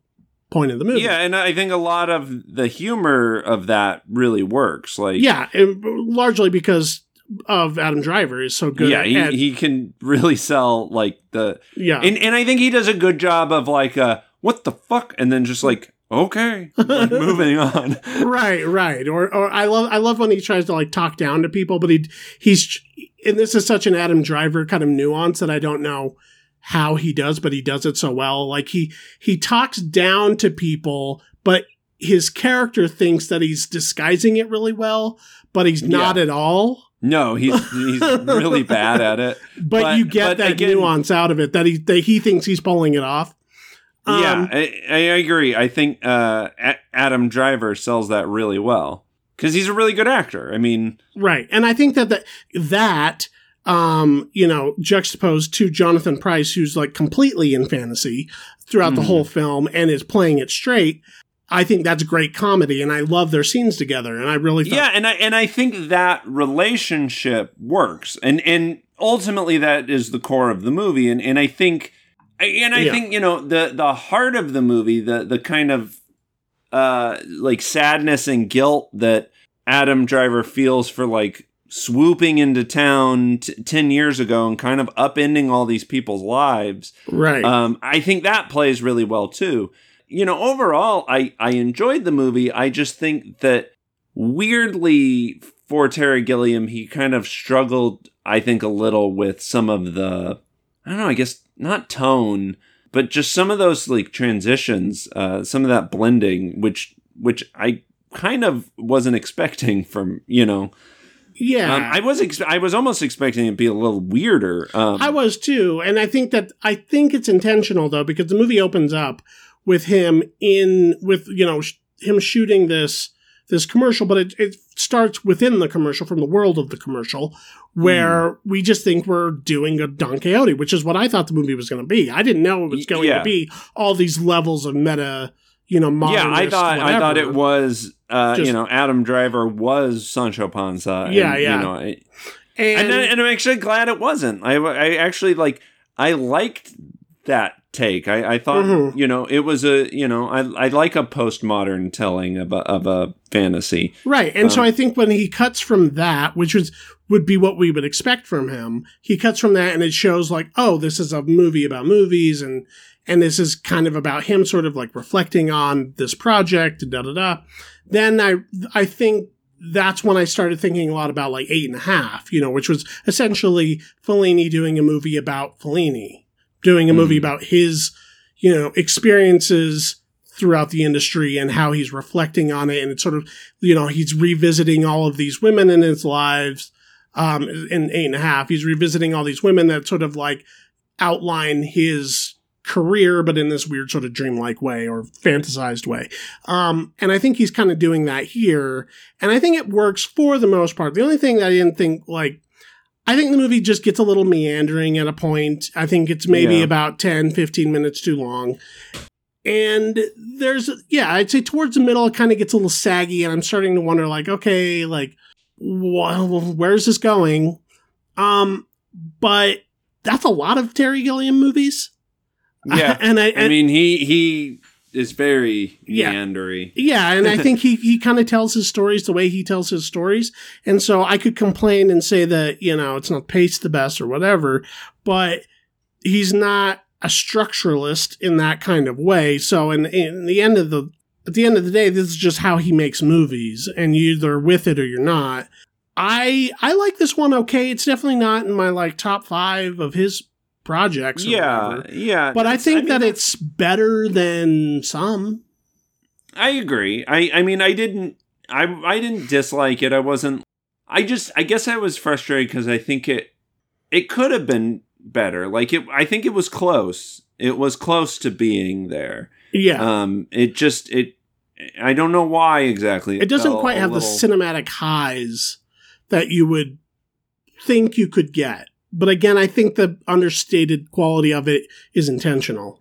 point of the movie. Yeah, and I think a lot of the humor of that really works. Like, yeah, and largely because of Adam Driver is so good. yeah, he, at- he can really sell like the yeah, and and I think he does a good job of like uh what the fuck, and then just like okay, like, moving on. right, right. Or, or I love, I love when he tries to like talk down to people, but he, he's, and this is such an Adam Driver kind of nuance that I don't know how he does, but he does it so well. Like he, he talks down to people, but his character thinks that he's disguising it really well, but he's not Yeah. at all. No, he's he's really bad at it. But, But- you get but that again- nuance out of it that he, that he thinks he's pulling it off. yeah, Um, I, I agree. I think uh, Adam Driver sells that really well because he's a really good actor. I mean, Right. And I think that that, that um, you know, juxtaposed to Jonathan Pryce, who's like completely in fantasy throughout the Mhm. whole film and is playing it straight. I think that's great comedy, and I love their scenes together. And I really thought, yeah, and I and I think that relationship works, and and ultimately that is the core of the movie, and and I think, and I Yeah. think you know the the heart of the movie, the the kind of uh like sadness and guilt that Adam Driver feels for like swooping into town t- 10 years ago and kind of upending all these people's lives right, um, I think that plays really well too. You know, overall, I I enjoyed the movie. I just think that weirdly for Terry Gilliam, he kind of struggled. I think a little with some of the I don't know. I guess not tone, but just some of those like transitions, uh, some of that blending, which which I kind of wasn't expecting from you know. yeah. Um, I was ex- I was almost expecting it to be a little weirder. Um, I was too, and I think that I think it's intentional though because the movie opens up with him in with you know sh- him shooting this this commercial, but it, it starts within the commercial from the world of the commercial where we just think we're doing a Don Quixote, which is what I thought the movie was going to be. I didn't know it was going yeah. to be all these levels of meta, you know, yeah, I modernist, thought I thought it was uh, Just- you know Adam Driver was Sancho Panza. and, Yeah, yeah. You know, I, and, and I- and I'm actually glad it wasn't. I I actually like I liked that take. I, I thought Mhm. you know it was a you know I I like a postmodern telling of a of a fantasy. Right. And so Um, I think when he cuts from that, which was would be what we would expect from him, he cuts from that and it shows like, oh, this is a movie about movies and and this is kind of about him sort of like reflecting on this project da da da. Then I I think that's when I started thinking a lot about like eight and a half, you know, which was essentially Fellini doing a movie about Fellini, doing a movie Mhm. about his, you know, experiences throughout the industry and how he's reflecting on it. And it's sort of, you know, he's revisiting all of these women in his lives. Um, in eight and a half, he's revisiting all these women that sort of like outline his career, but in this weird sort of dreamlike way or fantasized way. Um, and I think he's kind of doing that here. And I think it works for the most part. The only thing that I didn't think like, I think the movie just gets a little meandering at a point. I think it's maybe Yeah. about 10, 15 minutes too long. And there's, yeah, I'd say towards the middle, it kind of gets a little saggy. And I'm starting to wonder, like, okay, like, well, where's this going? Um, but that's a lot of Terry Gilliam movies. Yeah, and I, I mean he he is very Yeah. meandery. Yeah, and I think he, he kind of tells his stories the way he tells his stories. And so I could complain and say that, you know, it's not paced the best or whatever, but he's not a structuralist in that kind of way. So in, in the end of the at the end of the day, this is just how he makes movies, and you're either with it or you're not. I I like this one okay. It's definitely not in my like top five of his projects. or Yeah, whatever. yeah. But I think mean, that it's better than some. I agree. I I mean I didn't I I didn't dislike it. I wasn't I just I guess I was frustrated cuz I think it it could have been better. Like it I think it was close. It was close to being there. Yeah. Um it just it I don't know why exactly. it doesn't quite have the cinematic highs that you would think you could get. But again, I think the understated quality of it is intentional.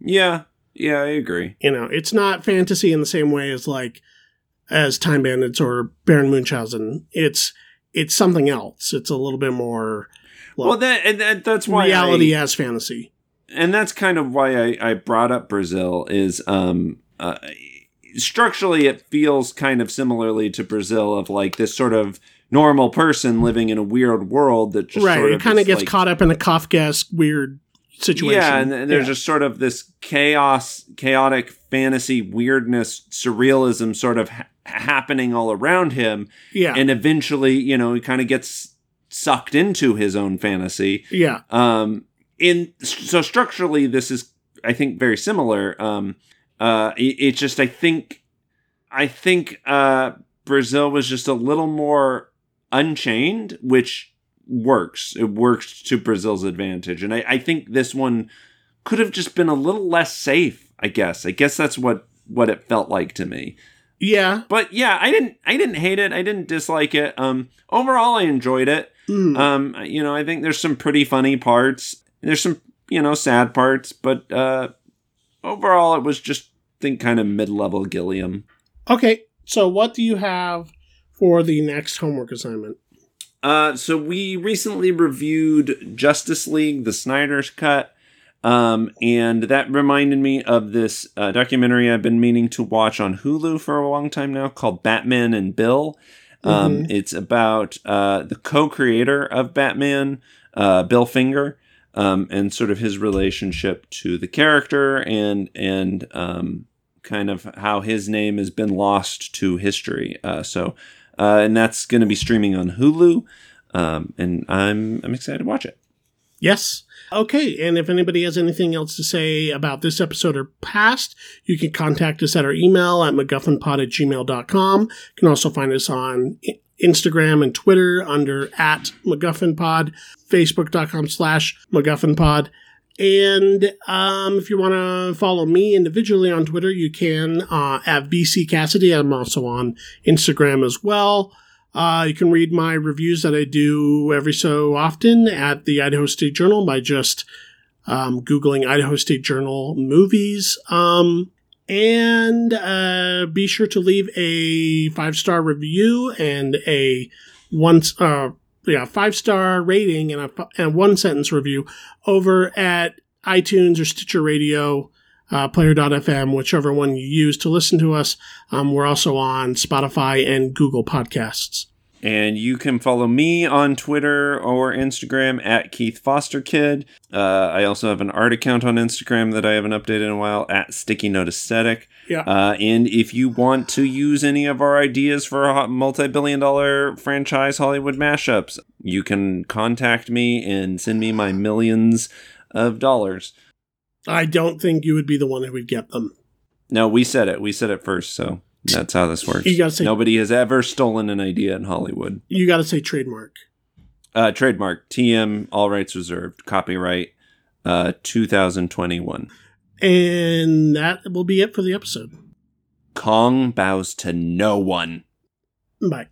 Yeah. Yeah, I agree. You know, it's not fantasy in the same way as like as Time Bandits or Baron Munchausen. It's it's something else. It's a little bit more Well, that and that, that's why reality I, as fantasy. and that's kind of why I, I brought up Brazil is um uh, structurally it feels kind of similarly to Brazil of like this sort of normal person living in a weird world that just right. sort It kind of gets like- caught up in a Kafkaesque weird situation. Yeah, and, and there's Yeah. just sort of this chaos, chaotic fantasy weirdness, surrealism sort of ha- happening all around him. yeah, And eventually, you know, he kind of gets sucked into his own fantasy. yeah, Um, in so structurally, this is, I think, very similar. Um, uh, it, it's just, I think, I think, uh, Brazil was just a little more unchained, which works. It works to Brazil's advantage. And I, I think this one could have just been a little less safe, I guess. I guess that's what, what it felt like to me. yeah. But yeah, I didn't, I didn't hate it. I didn't dislike it. Um, overall, I enjoyed it. Mm. Um, you know, I think there's some pretty funny parts. There's some, you know, sad parts, but uh overall it was just I think kind of mid-level Gilliam. okay, so what do you have for the next homework assignment? Uh so we recently reviewed Justice League, the Snyder's cut. Um, and that reminded me of this uh, documentary I've been meaning to watch on Hulu for a long time now called Batman and Bill. Um, It's about uh, the co-creator of Batman, uh, Bill Finger, um, and sort of his relationship to the character and and um, kind of how his name has been lost to history. Uh, so, uh, and that's going to be streaming on Hulu, um, and I'm I'm excited to watch it. Yes. Okay, and if anybody has anything else to say about this episode or past, you can contact us at our email at MacGuffinPod at gmail.com. You can also find us on Instagram and Twitter under at MacGuffinPod, Facebook.com slash MacGuffinPod. And um, if you want to follow me individually on Twitter, you can uh, at BC Cassidy. I'm also on Instagram as well. Uh, you can read my reviews that I do every so often at the Idaho State Journal by just um, Googling Idaho State Journal movies. Um, and uh, be sure to leave a five star review and a once uh, yeah five star rating and a, and one sentence review over at iTunes or Stitcher Radio. Uh, player.fm, whichever one you use to listen to us. Um, we're also on Spotify and Google Podcasts. And you can follow me on Twitter or Instagram at Keith Foster Kid. Uh, I also have an art account on Instagram that I haven't updated in a while at Sticky Note Aesthetic. Yeah. Uh, and if you want to use any of our ideas for a multi billion dollar franchise Hollywood mashups, you can contact me and send me my millions of dollars. I don't think you would be the one who would get them. No, we said it. We said it first, so that's how this works. You gotta say- Nobody has ever stolen an idea in Hollywood. You got to say trademark. Uh, trademark TM, all rights reserved, copyright uh, 2021. And that will be it for the episode. Kong bows to no one. Bye.